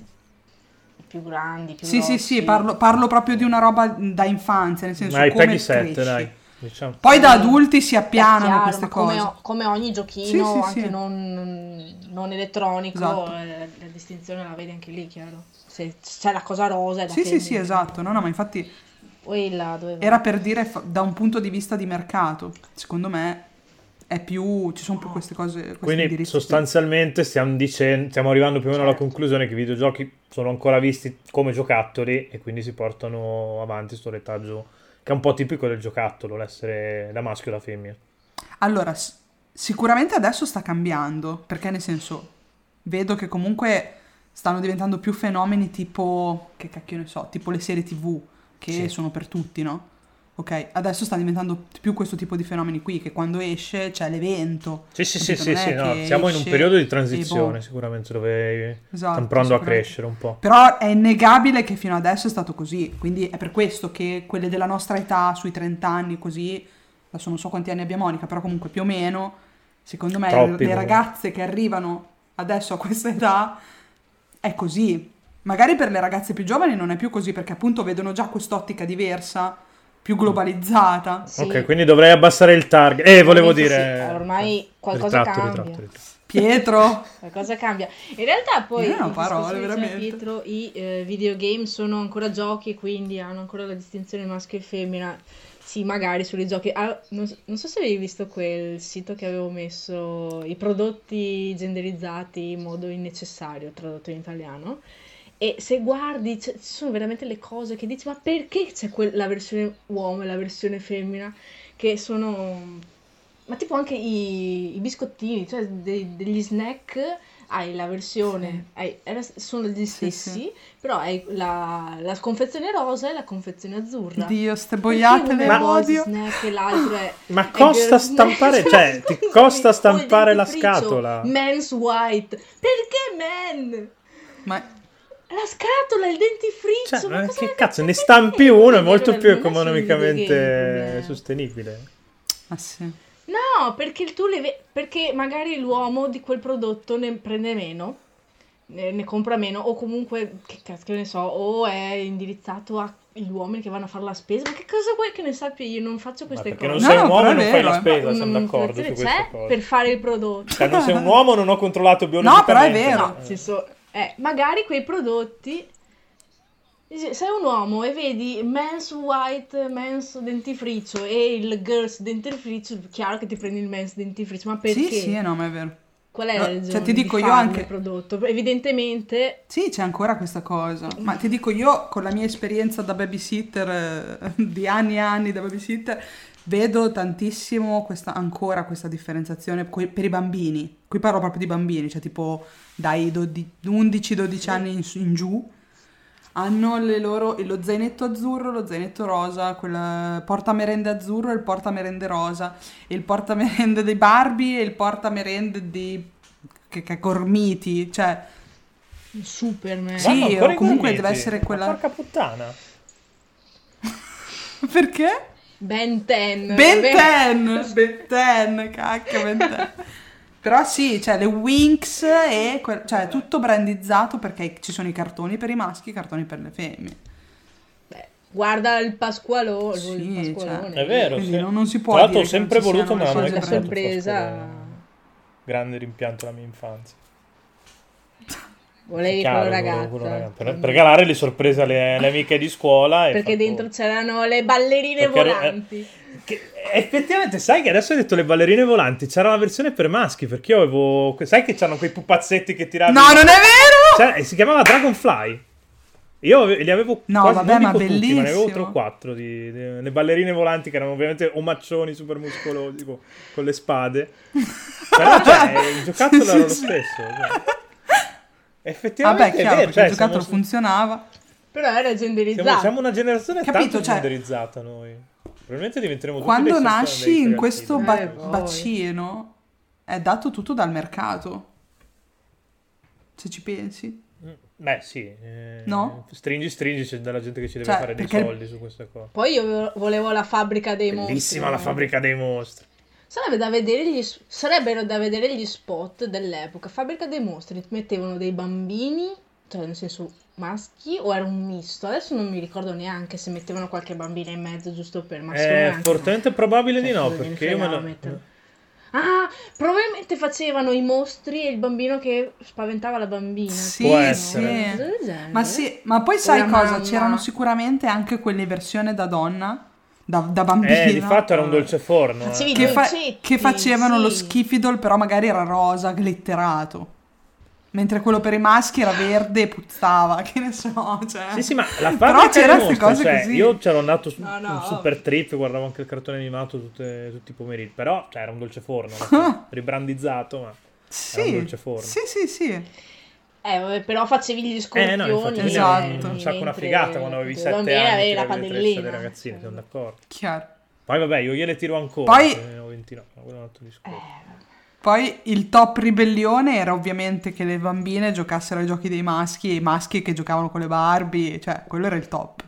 più grandi, più Sì, sì, grossi. sì, parlo, parlo proprio di una roba da infanzia, nel senso Dai, come Peggy 7, cresci. dai. Diciamo. Poi da adulti si appianano chiaro, queste come, cose. o- come ogni giochino, Sì, sì, anche sì. non, non elettronico, Esatto. eh, la distinzione la vedi anche lì, chiaro. Se c'è la cosa rosa è da Sì, sì, sì, esatto. No, no, ma infatti là era per dire fa- da un punto di vista di mercato. Secondo me è più ci sono più queste cose Quindi sostanzialmente stiamo, dicendo, stiamo arrivando più o meno alla Certo. conclusione che i videogiochi sono ancora visti come giocattoli e quindi si portano avanti sto retaggio che è un po' tipico del giocattolo, l'essere da maschio o da femmina. Allora, sicuramente adesso sta cambiando, perché nel senso, vedo che comunque stanno diventando più fenomeni tipo, che cacchio ne so, tipo le serie tv, che Sì. sono per tutti, no? Ok, adesso sta diventando più questo tipo di fenomeni qui, che quando esce c'è l'evento. Sì, sì, sì, sì, sì, no, siamo in un periodo di transizione boh. sicuramente dove Esatto, stanno provando a crescere un po'. Però è innegabile che fino adesso è stato così, quindi è per questo che quelle della nostra età, sui 30 anni, così, adesso non so quanti anni abbia Monica, però comunque più o meno, secondo me Troppi, le no? ragazze che arrivano adesso a questa età è così. Magari per le ragazze più giovani non è più così perché appunto vedono già quest'ottica diversa, più globalizzata. Sì. Ok, quindi dovrei abbassare il target. Eh, volevo dire... sì, ormai qualcosa Ritratto, cambia. ritratto, ritratto. Pietro, Qualcosa cambia. In realtà poi Eh, no, parole, veramente. Pietro, i eh, videogame sono ancora giochi quindi hanno ancora la distinzione maschio e femmina. Sì, magari sui giochi. Ah, non, so- non so se avevi visto quel sito che avevo messo i prodotti genderizzati in modo innecessario, tradotto in italiano. E se guardi, ci sono veramente le cose che dici, ma perché c'è quel- la versione uomo e la versione femmina? Che sono ma tipo anche i, i biscottini, cioè de- degli snack, hai la versione, hai- era- sono gli stessi, sì. però hai la, la confezione rosa e la confezione azzurra. Dio, ste boiate le odio. snack e l'altro è... Ma è costa stampare, cioè, ti costa stampare la scatola. Men's white. Perché men? Ma La scatola, il dentifricio. Cioè, ma cosa che cazzo, ne stampi uno è molto Non più economicamente sostenibile. ma sì. No, perché tu le ve- perché magari l'uomo di quel prodotto ne prende meno, ne, ne compra meno, o comunque, che cazzo ne so, o è indirizzato agli uomini che vanno a fare la spesa. Ma che cosa vuoi che ne sappia io? Non faccio queste perché cose. non No, sei no, un uomo e non fai la eh. spesa, Una siamo d'accordo su queste c'è cose. per fare il prodotto. Cioè, non sei un uomo, non ho controllato biologicamente. però è vero. No, senso, eh, magari quei prodotti. Sei un uomo e vedi men's white, men's dentifricio e il girls dentifricio, chiaro che ti prendi il men's dentifricio, ma perché? Sì, sì, no, ma è vero. Qual è No, la cioè, ragione ti dico di io anche- prodotto? Evidentemente Sì, c'è ancora questa cosa. Ma ti dico, io con la mia esperienza da babysitter, eh, di anni e anni da babysitter, vedo tantissimo questa, ancora questa differenziazione per i bambini. Qui parlo proprio di bambini, cioè tipo dai 11-12 anni in, in giù. Hanno le loro, lo zainetto azzurro, lo zainetto rosa, quel portamerende azzurro e il portamerende rosa, e il portamerende dei Barbie e il portamerende di che, che gormiti, cioè Superman. Sì, o comunque deve essere quella- Porca puttana. perché? Ben 10. Ben 10, Ben 10, cacchio Ben 10. Però sì, cioè le Winx e que- cioè tutto brandizzato perché ci sono i cartoni per i maschi e i cartoni per le femmine. Beh, guarda il Pasqualone. Sì, il Pasqualone. È vero, Quindi sì. non- non si può Tra l'altro ho sempre voluto, ma non è sorpresa. Grande rimpianto alla mia infanzia. Volevi Chiaro, quello ragazzo. quello ragazzo. Per, per regalare le sorprese alle, alle amiche di scuola. e Perché dentro c'erano le ballerine Perché- volanti. Che- effettivamente, sai che adesso hai detto le ballerine volanti. C'era la versione per maschi. Perché io avevo. Sai che c'hanno quei pupazzetti che tiravi. No, non è vero! Cioè, si chiamava Dragonfly. Io li avevo No, quasi, vabbè, ma tutti, ma ne avevo bellissimo. tre o quattro di, di- le ballerine volanti che erano ovviamente omaccioni super muscolosi tipo, con le spade. Però cioè, il giocattolo era lo stesso. cioè. Effettivamente Vabbè, è chiaro, vero, perché cioè, il giocattolo siamo, funzionava. Però era siamo, genderizzato. siamo una generazione Capito, tanto cioè- genderizzata noi. Probabilmente diventeremo Quando nasci in questo Eh, ba- poi. bacino è dato tutto dal mercato. Se ci pensi. Mm, Beh, sì. eh, No? Stringi, stringi, c'è della gente che ci deve Cioè, fare dei perché- soldi su queste cose. Poi io volevo la fabbrica dei mostri. Bellissima la fabbrica dei mostri. Sarebbe da vedere gli, sarebbero da vedere gli spot dell'epoca. Fabbrica dei mostri mettevano dei bambini cioè nel senso maschi o era un misto? Adesso non mi ricordo neanche se mettevano qualche bambina in mezzo giusto per maschio. È fortemente probabile di no, Cioè, perché io me lo... Ah, probabilmente facevano i mostri e il bambino che spaventava la bambina. Sì, Può sì. essere. Ma sì, ma poi sai cosa? mamma. C'erano sicuramente anche quelle versioni da donna, da, da bambina. Eh, di fatto era un dolce forno. Eh. che, fa- che facevano lo sì. schifidol, però magari era rosa, glitterato. Mentre quello per i maschi era verde e puzzava, che ne so. Cioè. Sì, sì, ma la Però c'erano queste cose cioè, così. io c'ero andato su No, no, un ovvio. super trip, guardavo anche il cartone animato tutte- tutti i pomeriggi, però cioè, era un dolce forno, ribrandizzato, ma Sì, era un dolce forno. sì, sì, sì. Eh, però facevi gli Eh scorpioni. no, infatti Esatto. un sacco una figata quando avevi le 7 bambine anni, avevi la padellina. dei ragazzini, sono d'accordo. Chiaro. Poi vabbè, io gliele tiro ancora, Poi- ne ho 29, ma quello è un altro discorso. Eh, Poi il top ribellione era ovviamente che le bambine giocassero ai giochi dei maschi e i maschi che giocavano con le Barbie, cioè quello era il top.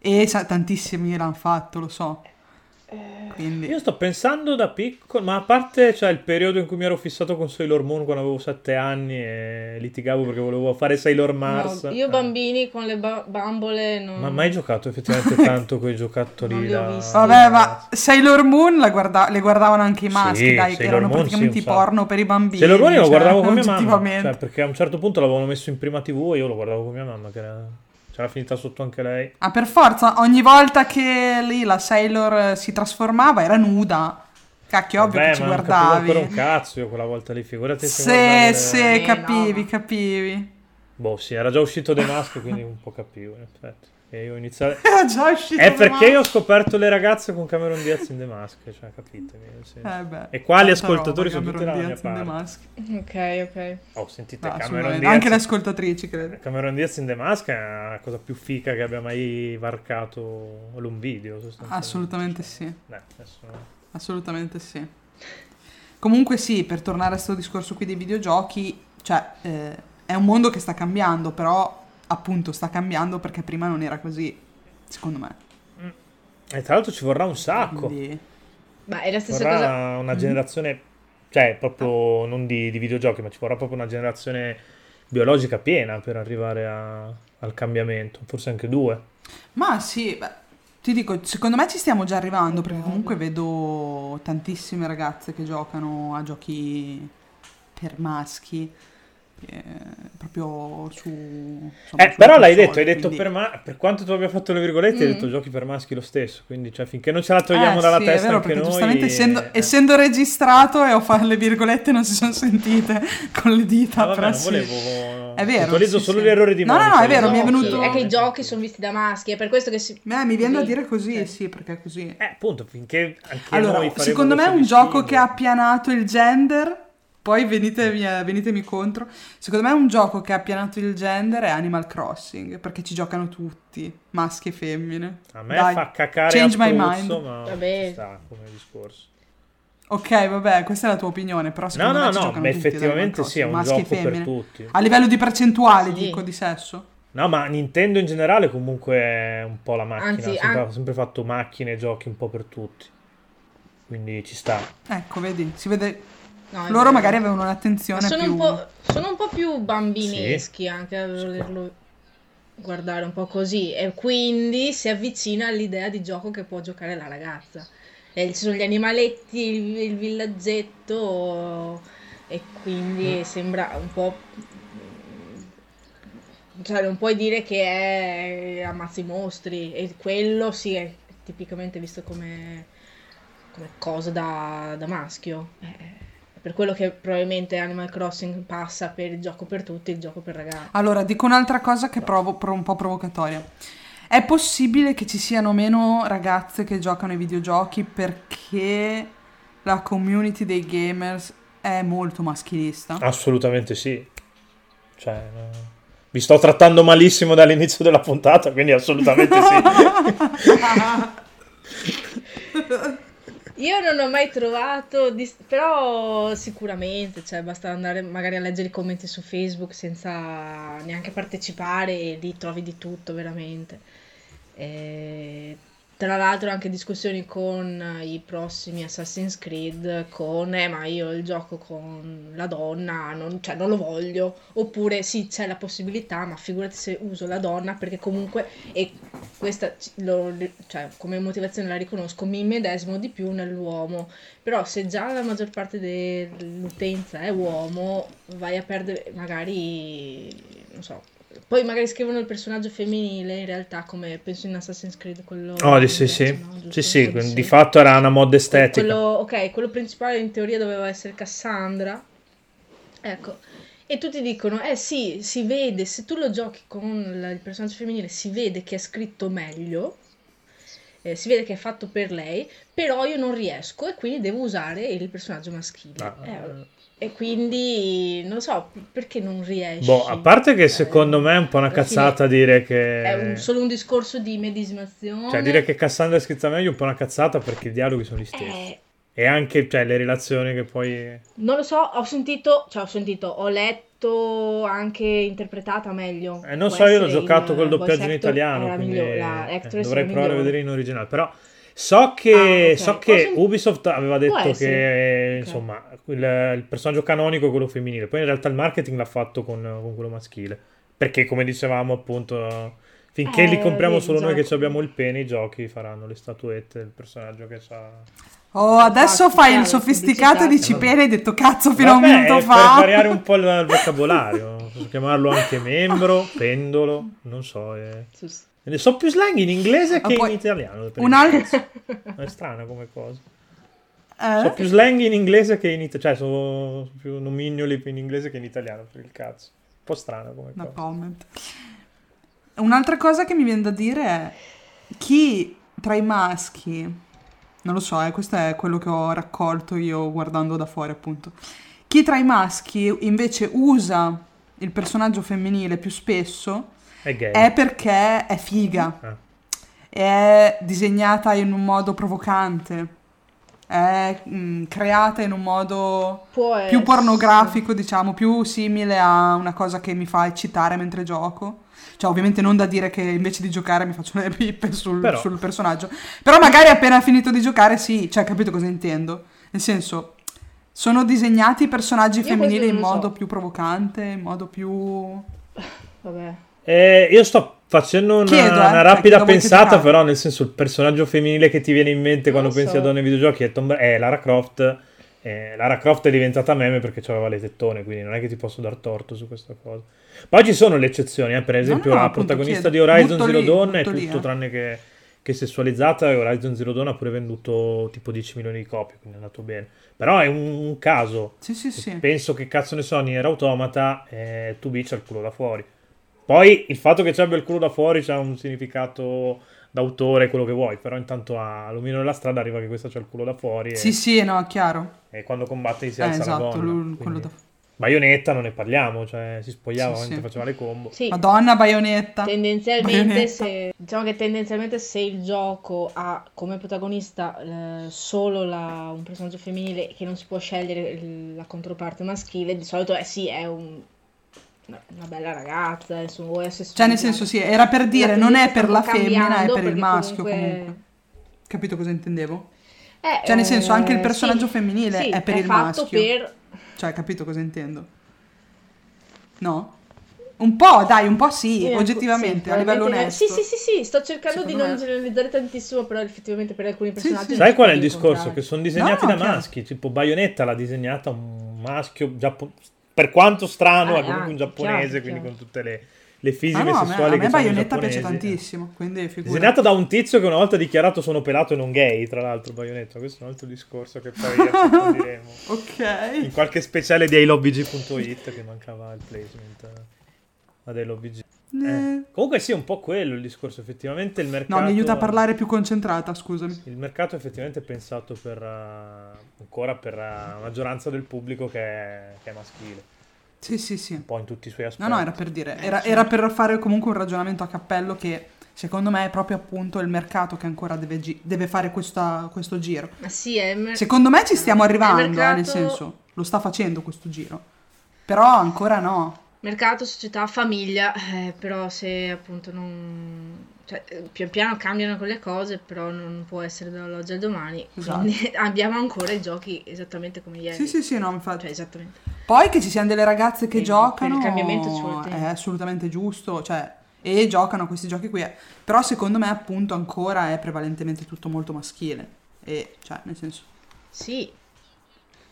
E sa- tantissimi l'hanno fatto, lo so. Quindi Io sto pensando da piccolo, ma a parte cioè, il periodo in cui mi ero fissato con Sailor Moon quando avevo 7 anni e litigavo perché volevo fare Sailor Mars. no, io Eh. bambini con le ba- bambole non... Ma mai giocato effettivamente tanto con i giocattoli da... Vabbè, ma Sailor Moon la guarda- le guardavano anche i maschi, Sì, dai, che erano Moon, praticamente sì, porno per i bambini. Sailor Moon io lo cioè, guardavo con mia mamma, cioè, perché a un certo punto l'avevano messo in prima TV e io lo guardavo con mia mamma che era... c'era finita sotto anche lei. Ah, per forza, ogni volta che lì la Sailor eh, si trasformava era nuda. Cacchio, ovvio Vabbè, che ci ma non capivo guardavi. ancora un cazzo io quella volta lì, figurati se Sì, guardavo sì, Eh, capivi, no. capivi. Boh, sì, era già uscito The Mask, quindi un po' capivo, in effetti. E io ho iniziato... Era già uscito. È perché io ho scoperto le ragazze con Cameron Diaz in The Mask, cioè, senso. Eh beh, E quali ascoltatori roba, sono tutti Cameron dalla mia Diaz in The parte? Mask. Ok, ok. Oh, sentite, Ah, Cameron. Diaz... Anche le ascoltatrici, credo. Cameron Diaz in The Mask è la cosa più fica che abbia mai varcato l'un video. Assolutamente sì. Eh, adesso... Assolutamente sì. Comunque sì, per tornare a questo discorso qui dei videogiochi, cioè eh, è un mondo che sta cambiando, però appunto sta cambiando perché prima non era così, secondo me. E tra l'altro ci vorrà un sacco. Quindi, Ma è la stessa vorrà cosa... una Mhm. generazione, cioè proprio non di, di videogiochi, ma ci vorrà proprio una generazione biologica piena per arrivare a- al cambiamento, forse anche due. Ma sì, beh, ti dico, secondo me ci stiamo già arrivando perché comunque vedo tantissime ragazze che giocano a giochi per maschi. Eh, proprio su insomma, Eh, però l'hai detto, hai detto quindi- per, ma- per quanto tu abbia fatto le virgolette, hai Mm. detto giochi per maschi lo stesso, quindi cioè, finché non ce la togliamo Eh, dalla sì, è testa vero, noi... giustamente essendo, eh. essendo registrato e ho fatto le virgolette non si sono sentite con le dita. Ah, vabbè, sì. volevo... È vero, sì, solo sì. gli errori di No, no, Monica, no, è vero, gli mi è venuto- È che i giochi sono visti da maschi, è per questo che si... Eh, mi viene da dire così, sì, perché è così. Eh, appunto, finché anche Allora, noi faremo secondo me questo un gioco che ha appianato il gender, poi venitemi, venitemi contro, secondo me un gioco che ha appianato il gender è Animal Crossing, perché ci giocano tutti, maschi e femmine. A me Dai, fa cacare change a my mind. ma Vabbè. ci sta come discorso. Ok, vabbè, questa è la tua opinione, però No, secondo me no, ci no, giocano ma tutti ad Animal effettivamente sì, è un gioco per tutti. A livello di percentuali, Sì. dico, di sesso. No, ma Nintendo in generale comunque è un po' la macchina, Anzi, ha sempre, an- sempre fatto macchine e giochi un po' per tutti. Quindi ci sta. Ecco, vedi, si vede... No, Loro vero. magari avevano un'attenzione sono, più... un po', sono un po' più bambineschi anche a volerlo guardare un po' così e quindi si avvicina all'idea di gioco che può giocare la ragazza. E ci sono gli animaletti, il, il villaggetto e quindi sembra un po'... Cioè non puoi dire che è ammazzi mostri e quello sì è tipicamente visto come, come cosa da, da maschio. Eh, per quello che probabilmente Animal Crossing passa per il gioco per tutti, il gioco per ragazzi. Allora, dico un'altra cosa che provo pro- un po' provocatoria. È possibile che ci siano meno ragazze che giocano ai videogiochi perché la community dei gamers è molto maschilista? Assolutamente sì. Cioè, no. vi sto trattando malissimo dall'inizio della puntata, quindi assolutamente sì. Io non ho mai trovato, dis- però sicuramente, cioè basta andare magari a leggere i commenti su Facebook senza neanche partecipare e lì trovi di tutto veramente. E tra l'altro anche discussioni con i prossimi Assassin's Creed, con eh ma io il gioco con la donna, non, cioè non lo voglio, oppure sì c'è la possibilità, ma figurati se uso la donna perché comunque, e questa lo, cioè, come motivazione la riconosco, mi medesimo di più nell'uomo, però se già la maggior parte dell'utenza è uomo, vai a perdere magari, non so, poi magari scrivono il personaggio femminile, in realtà, come penso in Assassin's Creed, quello... Oh, sì, sì. No? Sì, sì, di, fatto era una mod estetica. Quello, ok, quello principale in teoria doveva essere Cassandra. Ecco. E tutti dicono, eh sì, si vede, se tu lo giochi con il personaggio femminile, si vede che è scritto meglio, eh, si vede che è fatto per lei, però io non riesco e quindi devo usare il personaggio maschile. Ah, eh, e quindi non so perché non riesci. Boh, a parte che secondo me è un po' una cazzata dire che. È un, solo un discorso di medesimazione. Cioè, dire che Cassandra è scritta meglio è un po' una cazzata perché i dialoghi sono gli stessi. Eh... E anche cioè, le relazioni che poi. Non lo so, ho sentito, cioè ho sentito, ho letto anche interpretata meglio. Eh, non so, io l'ho giocato col doppiaggio in italiano. Quindi, eh, dovrei provare a vedere in originale. Però So che, ah, okay. so che Ubisoft aveva detto che insomma il, il, personaggio canonico è quello femminile, poi in realtà il marketing l'ha fatto con, con quello maschile. Perché come dicevamo appunto, finché eh, li compriamo solo noi che abbiamo il pene, i giochi faranno le statuette del personaggio che sa. Oh, adesso fai il sofisticato e dici pene, hai detto cazzo fino Vabbè, a un minuto fa. Per variare un po' il, il vocabolario, posso chiamarlo anche membro, pendolo, non so. Eh. Ne so più slang in inglese che poi, in italiano. Un altro... È strana come cosa. Eh? So più slang in inglese che in italiano. Cioè, sono più nomignoli in inglese che in italiano, per il cazzo. Un po' strana come no cosa. Comment. Un'altra cosa che mi viene da dire è chi tra i maschi, non lo so, eh, questo è quello che ho raccolto io guardando da fuori appunto, chi tra i maschi invece usa il personaggio femminile più spesso è, gay. è perché è figa. Ah. È disegnata in un modo provocante. È mh, mm, creata in un modo Può più pornografico, diciamo, più simile a una cosa che mi fa eccitare mentre gioco. Cioè, ovviamente non da dire che invece di giocare mi faccio le pippe sul, sul personaggio. Però magari appena finito di giocare, sì, cioè, capito cosa intendo? Nel senso, sono disegnati i personaggi Io femminili in modo so. più provocante, in modo più... Vabbè. Eh, io sto facendo una, Chiedo, eh, una rapida pensata, però nel senso il personaggio femminile che ti viene in mente quando pensi so. a donne ai videogiochi è, Tom, è Lara Croft. Eh, Lara Croft è diventata meme perché aveva le tettone, quindi non è che ti posso dar torto su questa cosa. Poi ci sono le eccezioni, eh? per esempio no, no, la protagonista chiedo. di Horizon butto Zero Dawn è tutto lì, tranne che, che, sessualizzata e Horizon Zero Dawn ha pure venduto tipo 10 milioni di copie, quindi è andato bene. Però è un, un caso. Sì, sì, sì. Penso che cazzo ne so, Nier Automata, eh, tu bici al culo da fuori. Poi il fatto che ci abbia il culo da fuori c'ha un significato d'autore, quello che vuoi, però intanto a Lumino della strada arriva che questo c'ha il culo da fuori. E... Sì, sì, no, chiaro. E quando combatte si alza eh, esatto, la donna. Lui, quello da fuori. Baionetta non ne parliamo, cioè si spogliava sì, mentre sì. faceva le combo. Sì. Madonna, baionetta. Tendenzialmente, baionetta. Se, diciamo che tendenzialmente se il gioco ha come protagonista eh, solo la, un personaggio femminile che non si può scegliere la controparte maschile, di solito è sì, è un una bella ragazza, insomma, vuoi essere Cioè, nel senso, sì, era per dire, non è per la femmina, è per il maschio comunque... comunque. Capito cosa intendevo? Eh, cioè, nel senso, anche il eh, personaggio sì, femminile sì, è per è il maschio. Per... Cioè, capito cosa intendo? No? Un po', dai, un po' sì, sì oggettivamente, sì, a livello onesto. Sì, sì, sì, sì, sto cercando Secondo di non generalizzare tantissimo, però effettivamente per alcuni personaggi... Sai qual è il discorso? Che sono disegnati no, da chiaro. maschi, tipo Bayonetta l'ha disegnata un maschio giapponese per quanto strano, eh, è comunque un giapponese, chiaro, quindi chiaro. con tutte le, le fisiche ah, no, sessuali a me, a me Bayonetta piace tantissimo, quindi figurati. Disegnato da un tizio che una volta ha dichiarato sono pelato e non gay, tra l'altro Bayonetta, questo è un altro discorso che poi approfondiremo. ok. In qualche speciale di iLobBG.it che mancava il placement ad iLobBG. Eh. Comunque sì, è un po' quello il discorso, effettivamente il mercato... No, mi aiuta a parlare più concentrata, scusami. Il mercato effettivamente è pensato per, uh, ancora per la maggioranza del pubblico che è, che è, maschile. Sì, sì, sì. Un po' in tutti i suoi aspetti. No, no, era per dire, era, era per fare comunque un ragionamento a cappello che secondo me è proprio appunto il mercato che ancora deve, gi- deve fare questa, questo giro. Ma sì, è mer- secondo me ci stiamo arrivando, mercato... eh, nel senso, lo sta facendo questo giro. Però ancora no mercato, società, famiglia, eh, però se appunto non... cioè, pian piano cambiano quelle cose, però non può essere dall'oggi al domani. Esatto. Abbiamo ancora i giochi esattamente come ieri. Sì, sì, sì, no, infatti. Cioè, esattamente. Poi che ci siano delle ragazze che Per- giocano il cambiamento ci vuole è tempo. assolutamente giusto, cioè, e giocano a questi giochi qui. eh. Però secondo me appunto ancora è prevalentemente tutto molto maschile. E, cioè, nel senso... Sì.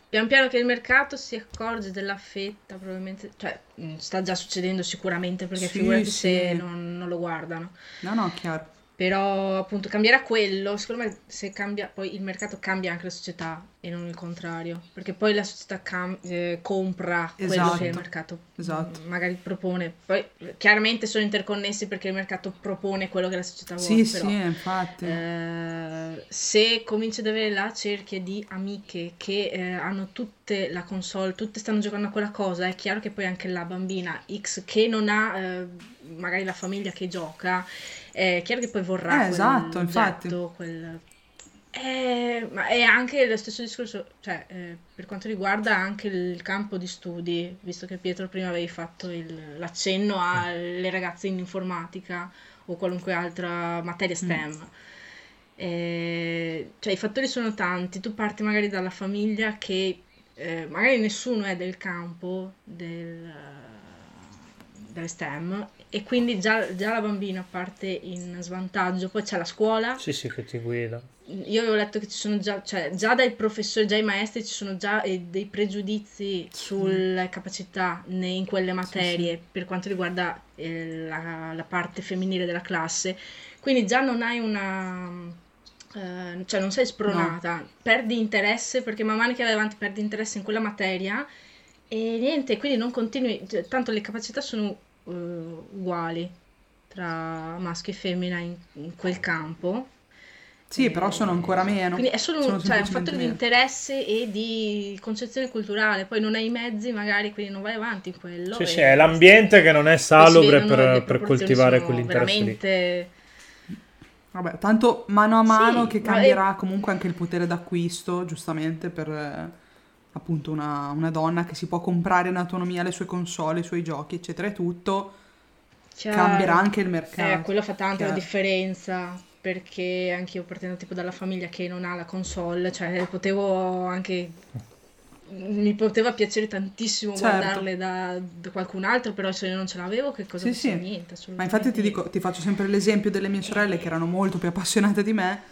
Pian piano che il mercato si accorge della fetta, probabilmente, cioè, mh, sta già succedendo sicuramente perché Sì, figurati sì. se non, non lo guardano. No, no, chiaro. Però appunto cambierà quello, secondo me se cambia, poi il mercato cambia anche la società e non il contrario, perché poi la società cam- eh, compra quello Esatto. che il mercato Esatto. mm, magari propone. Poi chiaramente sono interconnessi perché il mercato propone quello che la società Sì, vuole, sì, però infatti. eh, se cominci ad avere la cerchia di amiche che eh, hanno tutte la console, tutte stanno giocando a quella cosa, è chiaro che poi anche la bambina X che non ha eh, magari la famiglia che gioca, è chiaro che poi vorrà Eh, esatto, infatti. quel- Eh, ma è anche lo stesso discorso, cioè eh, per quanto riguarda anche il campo di studi, visto che Pietro prima avevi fatto il- l'accenno alle ragazze in informatica o qualunque altra materia STEM. Eh, cioè i fattori sono tanti, tu parti magari dalla famiglia che eh, magari nessuno è del campo del, delle STEM e quindi già, già la bambina parte in svantaggio, poi c'è la scuola, Sì, sì, che ti guida. io avevo letto che ci sono già, cioè già dai professori, già i maestri ci sono già eh, dei pregiudizi sulle capacità ne- in quelle materie per quanto riguarda eh, la, la parte femminile della classe. Quindi già non hai una, eh, cioè non sei spronata, perdi interesse perché man mano che vai avanti perdi interesse in quella materia. E niente, quindi non continui, cioè, tanto le capacità sono eh, uguali tra maschio e femmina in, in quel campo. Sì, però sono ancora meno. Quindi è solo un, cioè, un semplicemente fattore di meno. interesse e di concezione culturale, poi non hai i mezzi magari, quindi non vai avanti in quello. Sì, sì, è l'ambiente che non è salubre per, per coltivare quell'interesse lì. veramente... Vabbè, tanto mano a mano Sì, che ma è- cambierà comunque anche il potere d'acquisto, giustamente, per eh, appunto una, una donna che si può comprare in autonomia le sue console, i suoi giochi, eccetera e tutto, chiaro. cambierà anche il mercato. Eh, quello fa tanta la Chiaro. differenza, perché anch'io partendo tipo dalla famiglia che non ha la console, cioè potevo anche... Mi poteva piacere tantissimo Certo. guardarle da, da qualcun altro, però se io non ce l'avevo, che cosa Sì, sì. niente, Ma infatti ti dico, ti faccio sempre l'esempio delle mie sorelle che erano molto più appassionate di me.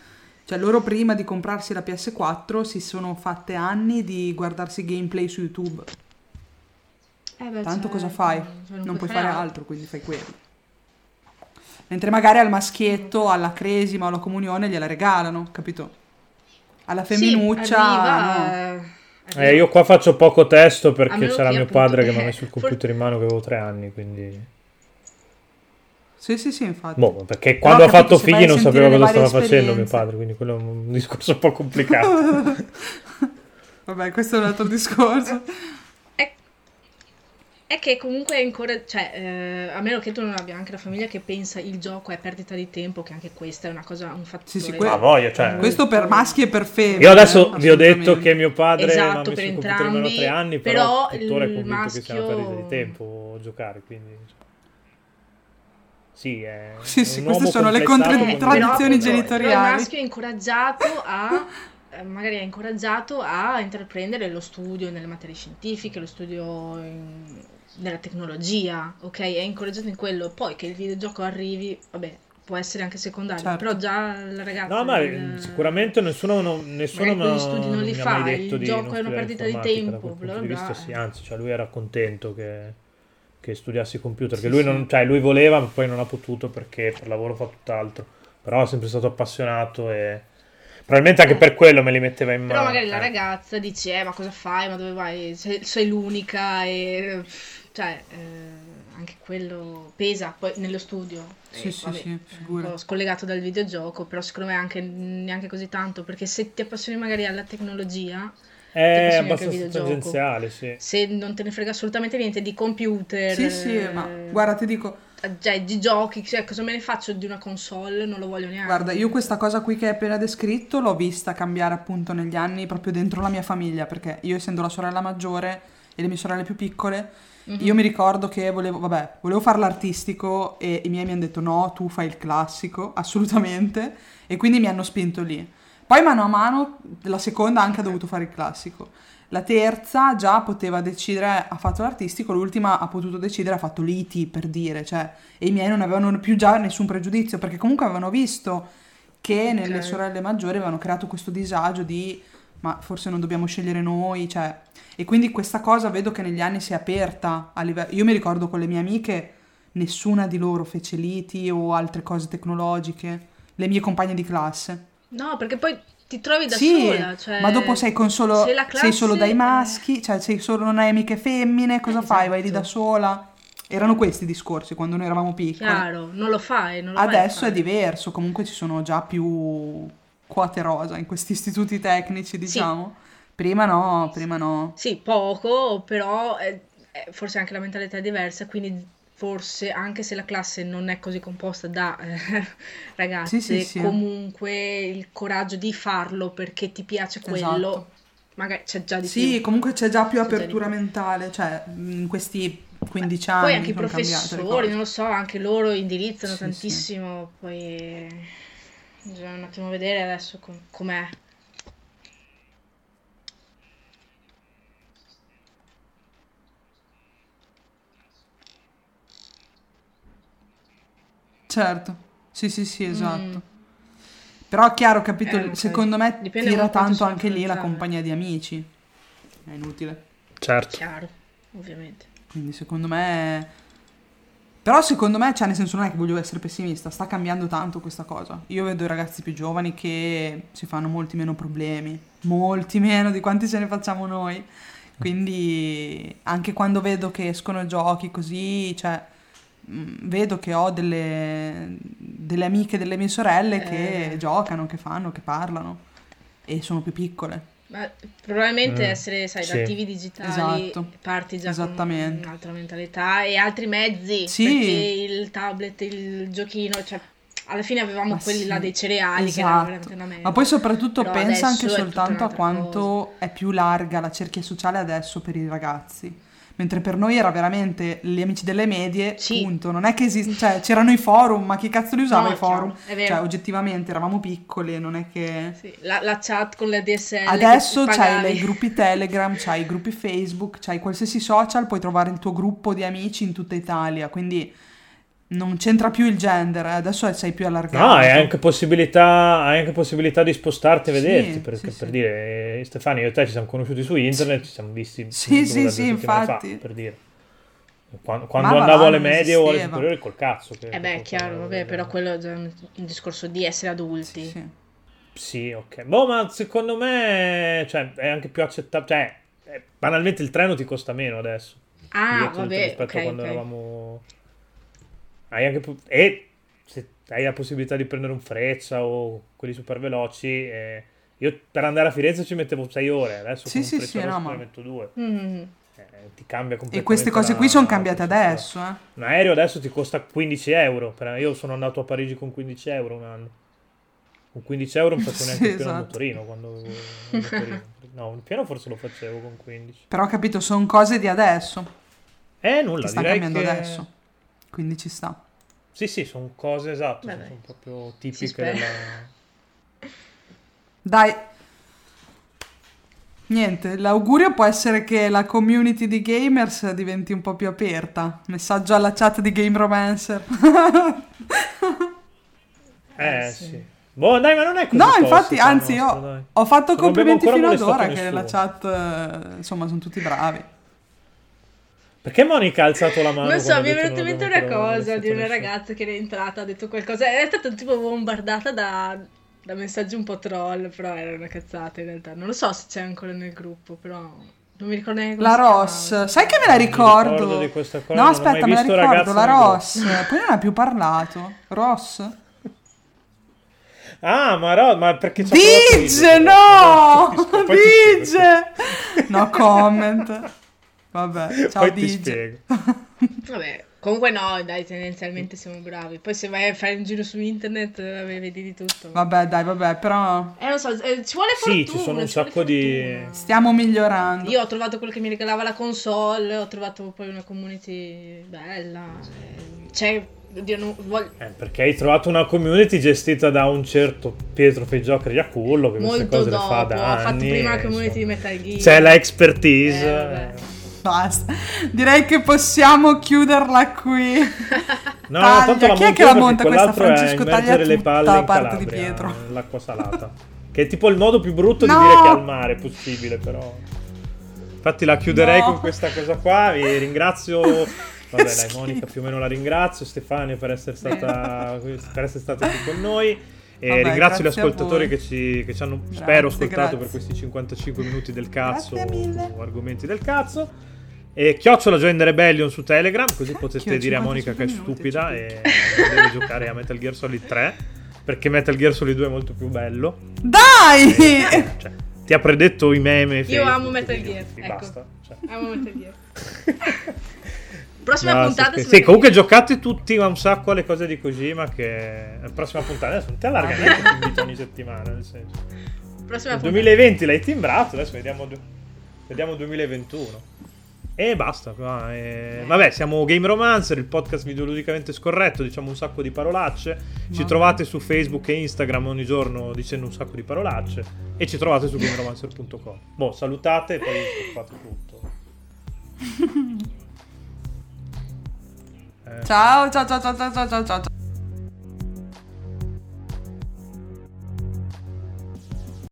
Cioè, loro prima di comprarsi la PS4 si sono fatte anni di guardarsi gameplay su YouTube. Eh beh, Tanto cioè, cosa fai? cioè, Non puoi fare altro, quindi fai quello. Mentre magari al maschietto, alla cresima o alla comunione gliela regalano, capito? Alla Sì, femminuccia, no. arriva, Eh, arriva. io qua faccio poco testo perché c'era mio appunto, padre che mi ha eh, messo il for- computer in mano che avevo tre anni, quindi... Sì, sì, sì, infatti. Boh, perché quando ha fatto figli non sapeva cosa stava facendo mio padre, quindi quello è un discorso un po' complicato. Vabbè, questo è un altro discorso. È, è che comunque è ancora, cioè, eh, a meno che tu non abbia anche la famiglia che pensa il gioco è perdita di tempo, che anche questa è una cosa, un fattore. Sì, sì, que- Ma voglia, cioè... Questo per maschi e per femmine. Io adesso eh, vi ho detto che mio padre Esatto, messo per il entrambi, tre anni, però, però tuttora è il che sia una maschio- perdita di tempo giocare, quindi... Sì, è Sì, sì, un queste sono le complessato contra- con- però, tradizioni appunto, genitoriali. il maschio è incoraggiato a eh, magari è incoraggiato a intraprendere lo studio nelle materie scientifiche, lo studio in- nella tecnologia, ok? È incoraggiato in quello. Poi che il videogioco arrivi, vabbè, può essere anche secondario, Certo. però già la ragazza No, ma del- sicuramente nessuno, non- nessuno mi- studi non li detto il di gioco è una perdita di tempo, bla di bla vista bla. sì, anzi, cioè, lui era contento che, che studiassi computer, che lui, non, cioè, lui voleva, ma poi non ha potuto perché per lavoro fa tutt'altro, però è sempre stato appassionato e probabilmente anche per quello me li metteva in mano. Però magari la eh. ragazza dice, eh, ma cosa fai? Ma dove vai? Sei, sei l'unica e... Cioè, eh, anche quello pesa poi nello studio. Sì, E, sì, vabbè, sì, po' scollegato dal videogioco, però secondo me anche neanche così tanto, perché se ti appassioni magari alla tecnologia, È abbastanza tangenziale, sì. se non te ne frega assolutamente niente di computer, Sì, sì, eh, ma guarda, ti dico, cioè, di giochi, cioè, cosa me ne faccio di una console? Non lo voglio neanche. guarda, io questa cosa qui che hai appena descritto l'ho vista cambiare appunto negli anni proprio dentro la mia famiglia, perché io essendo la sorella maggiore e le mie sorelle più piccole, Mhm. Io mi ricordo che volevo, vabbè, volevo fare l'artistico e i miei mi hanno detto no, tu fai il classico, assolutamente, e quindi mi hanno spinto lì. Poi mano a mano, la seconda anche ha dovuto fare il classico. La terza già poteva decidere, ha fatto l'artistico, l'ultima ha potuto decidere, ha fatto l'IT per dire, cioè, e i miei non avevano più già nessun pregiudizio, perché comunque avevano visto che nelle sorelle maggiori avevano creato questo disagio di ma forse non dobbiamo scegliere noi, cioè, e quindi questa cosa vedo che negli anni si è aperta a livello... Io mi ricordo con le mie amiche, nessuna di loro fece liti o altre cose tecnologiche, le mie compagne di classe. No, perché poi ti trovi da sì, sola. Cioè, ma dopo sei con solo, se la sei solo classe- dai maschi, cioè sei solo, non hai amiche femmine, cosa Eh, fai? Vai lì da esatto. sola? Erano questi i discorsi quando noi eravamo piccoli. Chiaro, non lo fai. Non lo Adesso è fare. diverso, comunque ci sono già più quote rosa in questi istituti tecnici, diciamo. Prima no, prima no. Sì, poco, però è- è- forse anche la mentalità è diversa, quindi forse anche se la classe non è così composta da eh, ragazze, Sì, sì, sì. comunque il coraggio di farlo perché ti piace quello, Esatto. magari c'è già di Sì, più. comunque c'è già più C'è già apertura più. mentale, cioè in questi 15 anni Poi anche i professori, non lo so, anche loro indirizzano tantissimo, poi bisogna un attimo vedere adesso com- com'è. Certo, sì, sì, sì, esatto. Mm. Però chiaro, capito, Eh, secondo me tira tanto anche lì la compagnia di amici. È inutile. Certo. Chiaro, ovviamente. Quindi secondo me... Però secondo me, cioè nel senso non è che voglio essere pessimista, sta cambiando tanto questa cosa. Io vedo i ragazzi più giovani che si fanno molti meno problemi, molti meno di quanti ce ne facciamo noi. Quindi anche quando vedo che escono giochi così, cioè vedo che ho delle, delle amiche delle mie sorelle che Eh. giocano, che fanno, che parlano e sono più piccole. Ma probabilmente Mm, essere, sai, sì. da attivi digitali Esatto. parti già con un'altra mentalità e altri mezzi, Sì. perché il tablet, il giochino, cioè alla fine avevamo Ma quelli sì, là dei cereali che erano esatto. veramente una merda. Ma poi soprattutto Però pensa anche soltanto a quanto è più larga la cerchia sociale adesso per i ragazzi. Mentre per noi era veramente gli amici delle medie, Sì. punto. Non è che esiste, cioè c'erano i forum, ma chi cazzo li usava No, i forum? Cioè oggettivamente eravamo piccoli, non è che... Sì, la, la chat con le DSL Adesso c'hai i gruppi Telegram, c'hai i gruppi Facebook, c'hai qualsiasi social, puoi trovare il tuo gruppo di amici in tutta Italia, quindi non c'entra più il gender, eh, adesso sei più allargato. No, hai anche possibilità, hai anche possibilità di spostarti e Sì, vederti. Perché sì, per sì. dire, eh, Stefano, io e te ci siamo conosciuti su internet, ci siamo visti Sì, sì, sì, infatti. fa, per dire. Quando, quando va andavo alle medie o alle superiori col cazzo. Che, Eh beh, che chiaro, vabbè, però quello è già un, discorso di essere adulti. Sì, sì. Sì, ok. Boh, ma secondo me cioè, è anche più accettabile. Cioè, eh, banalmente il treno ti costa meno adesso. Ah, vabbè, rispetto ok, a quando ok. eravamo. Hai anche pu- e se hai la possibilità di prendere un freccia o quelli super veloci. eh, Io per andare a Firenze ci mettevo 6 ore, adesso Sì, con sì, un sì, no, ma- ne metto 2. Mm. ti cambia completamente. E queste cose la- qui sono cambiate adesso, eh. Un aereo adesso ti costa 15 euro. Io sono andato a Parigi con 15 euro un anno. Con 15 euro non facevo Sì, neanche il pieno al esatto. motorino quando il motorino. No, il pieno forse lo facevo con 15. Però ho capito, sono cose di adesso, Eh, nulla, che sta cambiando che... adesso. Quindi ci sta. Sì, sì, sono cose esatte, Beh, sono proprio tipiche della... Dai. Niente, l'augurio può essere che la community di gamers diventi un po' più aperta. Messaggio alla chat di Game Romancer. Eh, Eh, sì. sì. Boh, dai, ma non è così No, infatti, anzi, nostra, io dai. ho fatto Non complimenti fino ad ora che la chat, eh, insomma, sono tutti bravi. Perché Monica ha alzato la mano? Non so, mi è venuta in mente una cosa di una ragazza che era entrata, ha detto qualcosa, è stata tipo bombardata da, da messaggi un po' troll, però era una cazzata in realtà. Non lo so se c'è ancora nel gruppo, però non mi ricordo neanche La. Ross, sai che me la ricordo ricordo? di questa cosa, No, aspetta, mai me la ricordo, la Ross. Poi non ha più parlato. Ross? Ah, ma, no, ma perché provato io, no! Dice! No comment. Vabbè, ciao Poi ti Dice. spiego. Vabbè, Comunque no, dai, tendenzialmente siamo bravi. Poi se vai a fare un giro su internet vedi di tutto. Vabbè, dai, vabbè, però Eh, non so, eh, ci vuole fortuna. Sì, ci sono un ci sacco di- stiamo migliorando. Io ho trovato quello che mi regalava la console, ho trovato poi una community bella. eh, C'è, oddio, non voglio- Eh, perché hai trovato una community gestita da un certo Pietro Feggioca Iacullo che queste molto cose dopo. le fa da ho fatto anni, prima la community insomma, di Metal Gear. C'è la expertise. Eh, vabbè. Basta. Direi che possiamo chiuderla qui. No, Taglia. tanto la Chi è che la monta questa? è Francesco taglia le palle la parte di Calabria, Pietro. L'acqua salata. che è tipo il modo più brutto No! di dire che al mare è possibile, però. Infatti la chiuderei No. con questa cosa qua. Vi ringrazio. Vabbè, dai, schifo. Monica più o meno la ringrazio. Stefania per essere stata, per essere stata qui con noi. E Vabbè, ringrazio gli ascoltatori che ci, che ci hanno, Grazie, spero, ascoltato grazie. per questi 55 minuti del cazzo. O argomenti del cazzo. E chiocciola Join the Rebellion su Telegram, così potete Cacchio, dire a Monica che è 55 minuti, stupida cioè. e deve giocare a Metal Gear Solid 3. Perché Metal Gear Solid 2 è molto più bello. Dai! Cioè, ti ha predetto i meme. Io Facebook, amo Metal Gear, ecco. basta. Cioè. Amo Metal Gear. Prossima No, puntata sì, sì, comunque giocate tutti un sacco alle cose di Kojima che la prossima puntata adesso non ti allarga Ah. neanche ogni settimana nel senso. Prossima Nel puntata. 2020 l'hai timbrato adesso vediamo, vediamo 2021 e basta qua, e- vabbè siamo Game Romancer il podcast videoludicamente scorretto diciamo un sacco di parolacce ci Vabbè. trovate su Facebook e Instagram ogni giorno dicendo un sacco di parolacce e ci trovate su gameromancer.com boh salutate e poi fate tutto Eh. Ciao, ciao, ciao, ciao, ciao, ciao, ciao.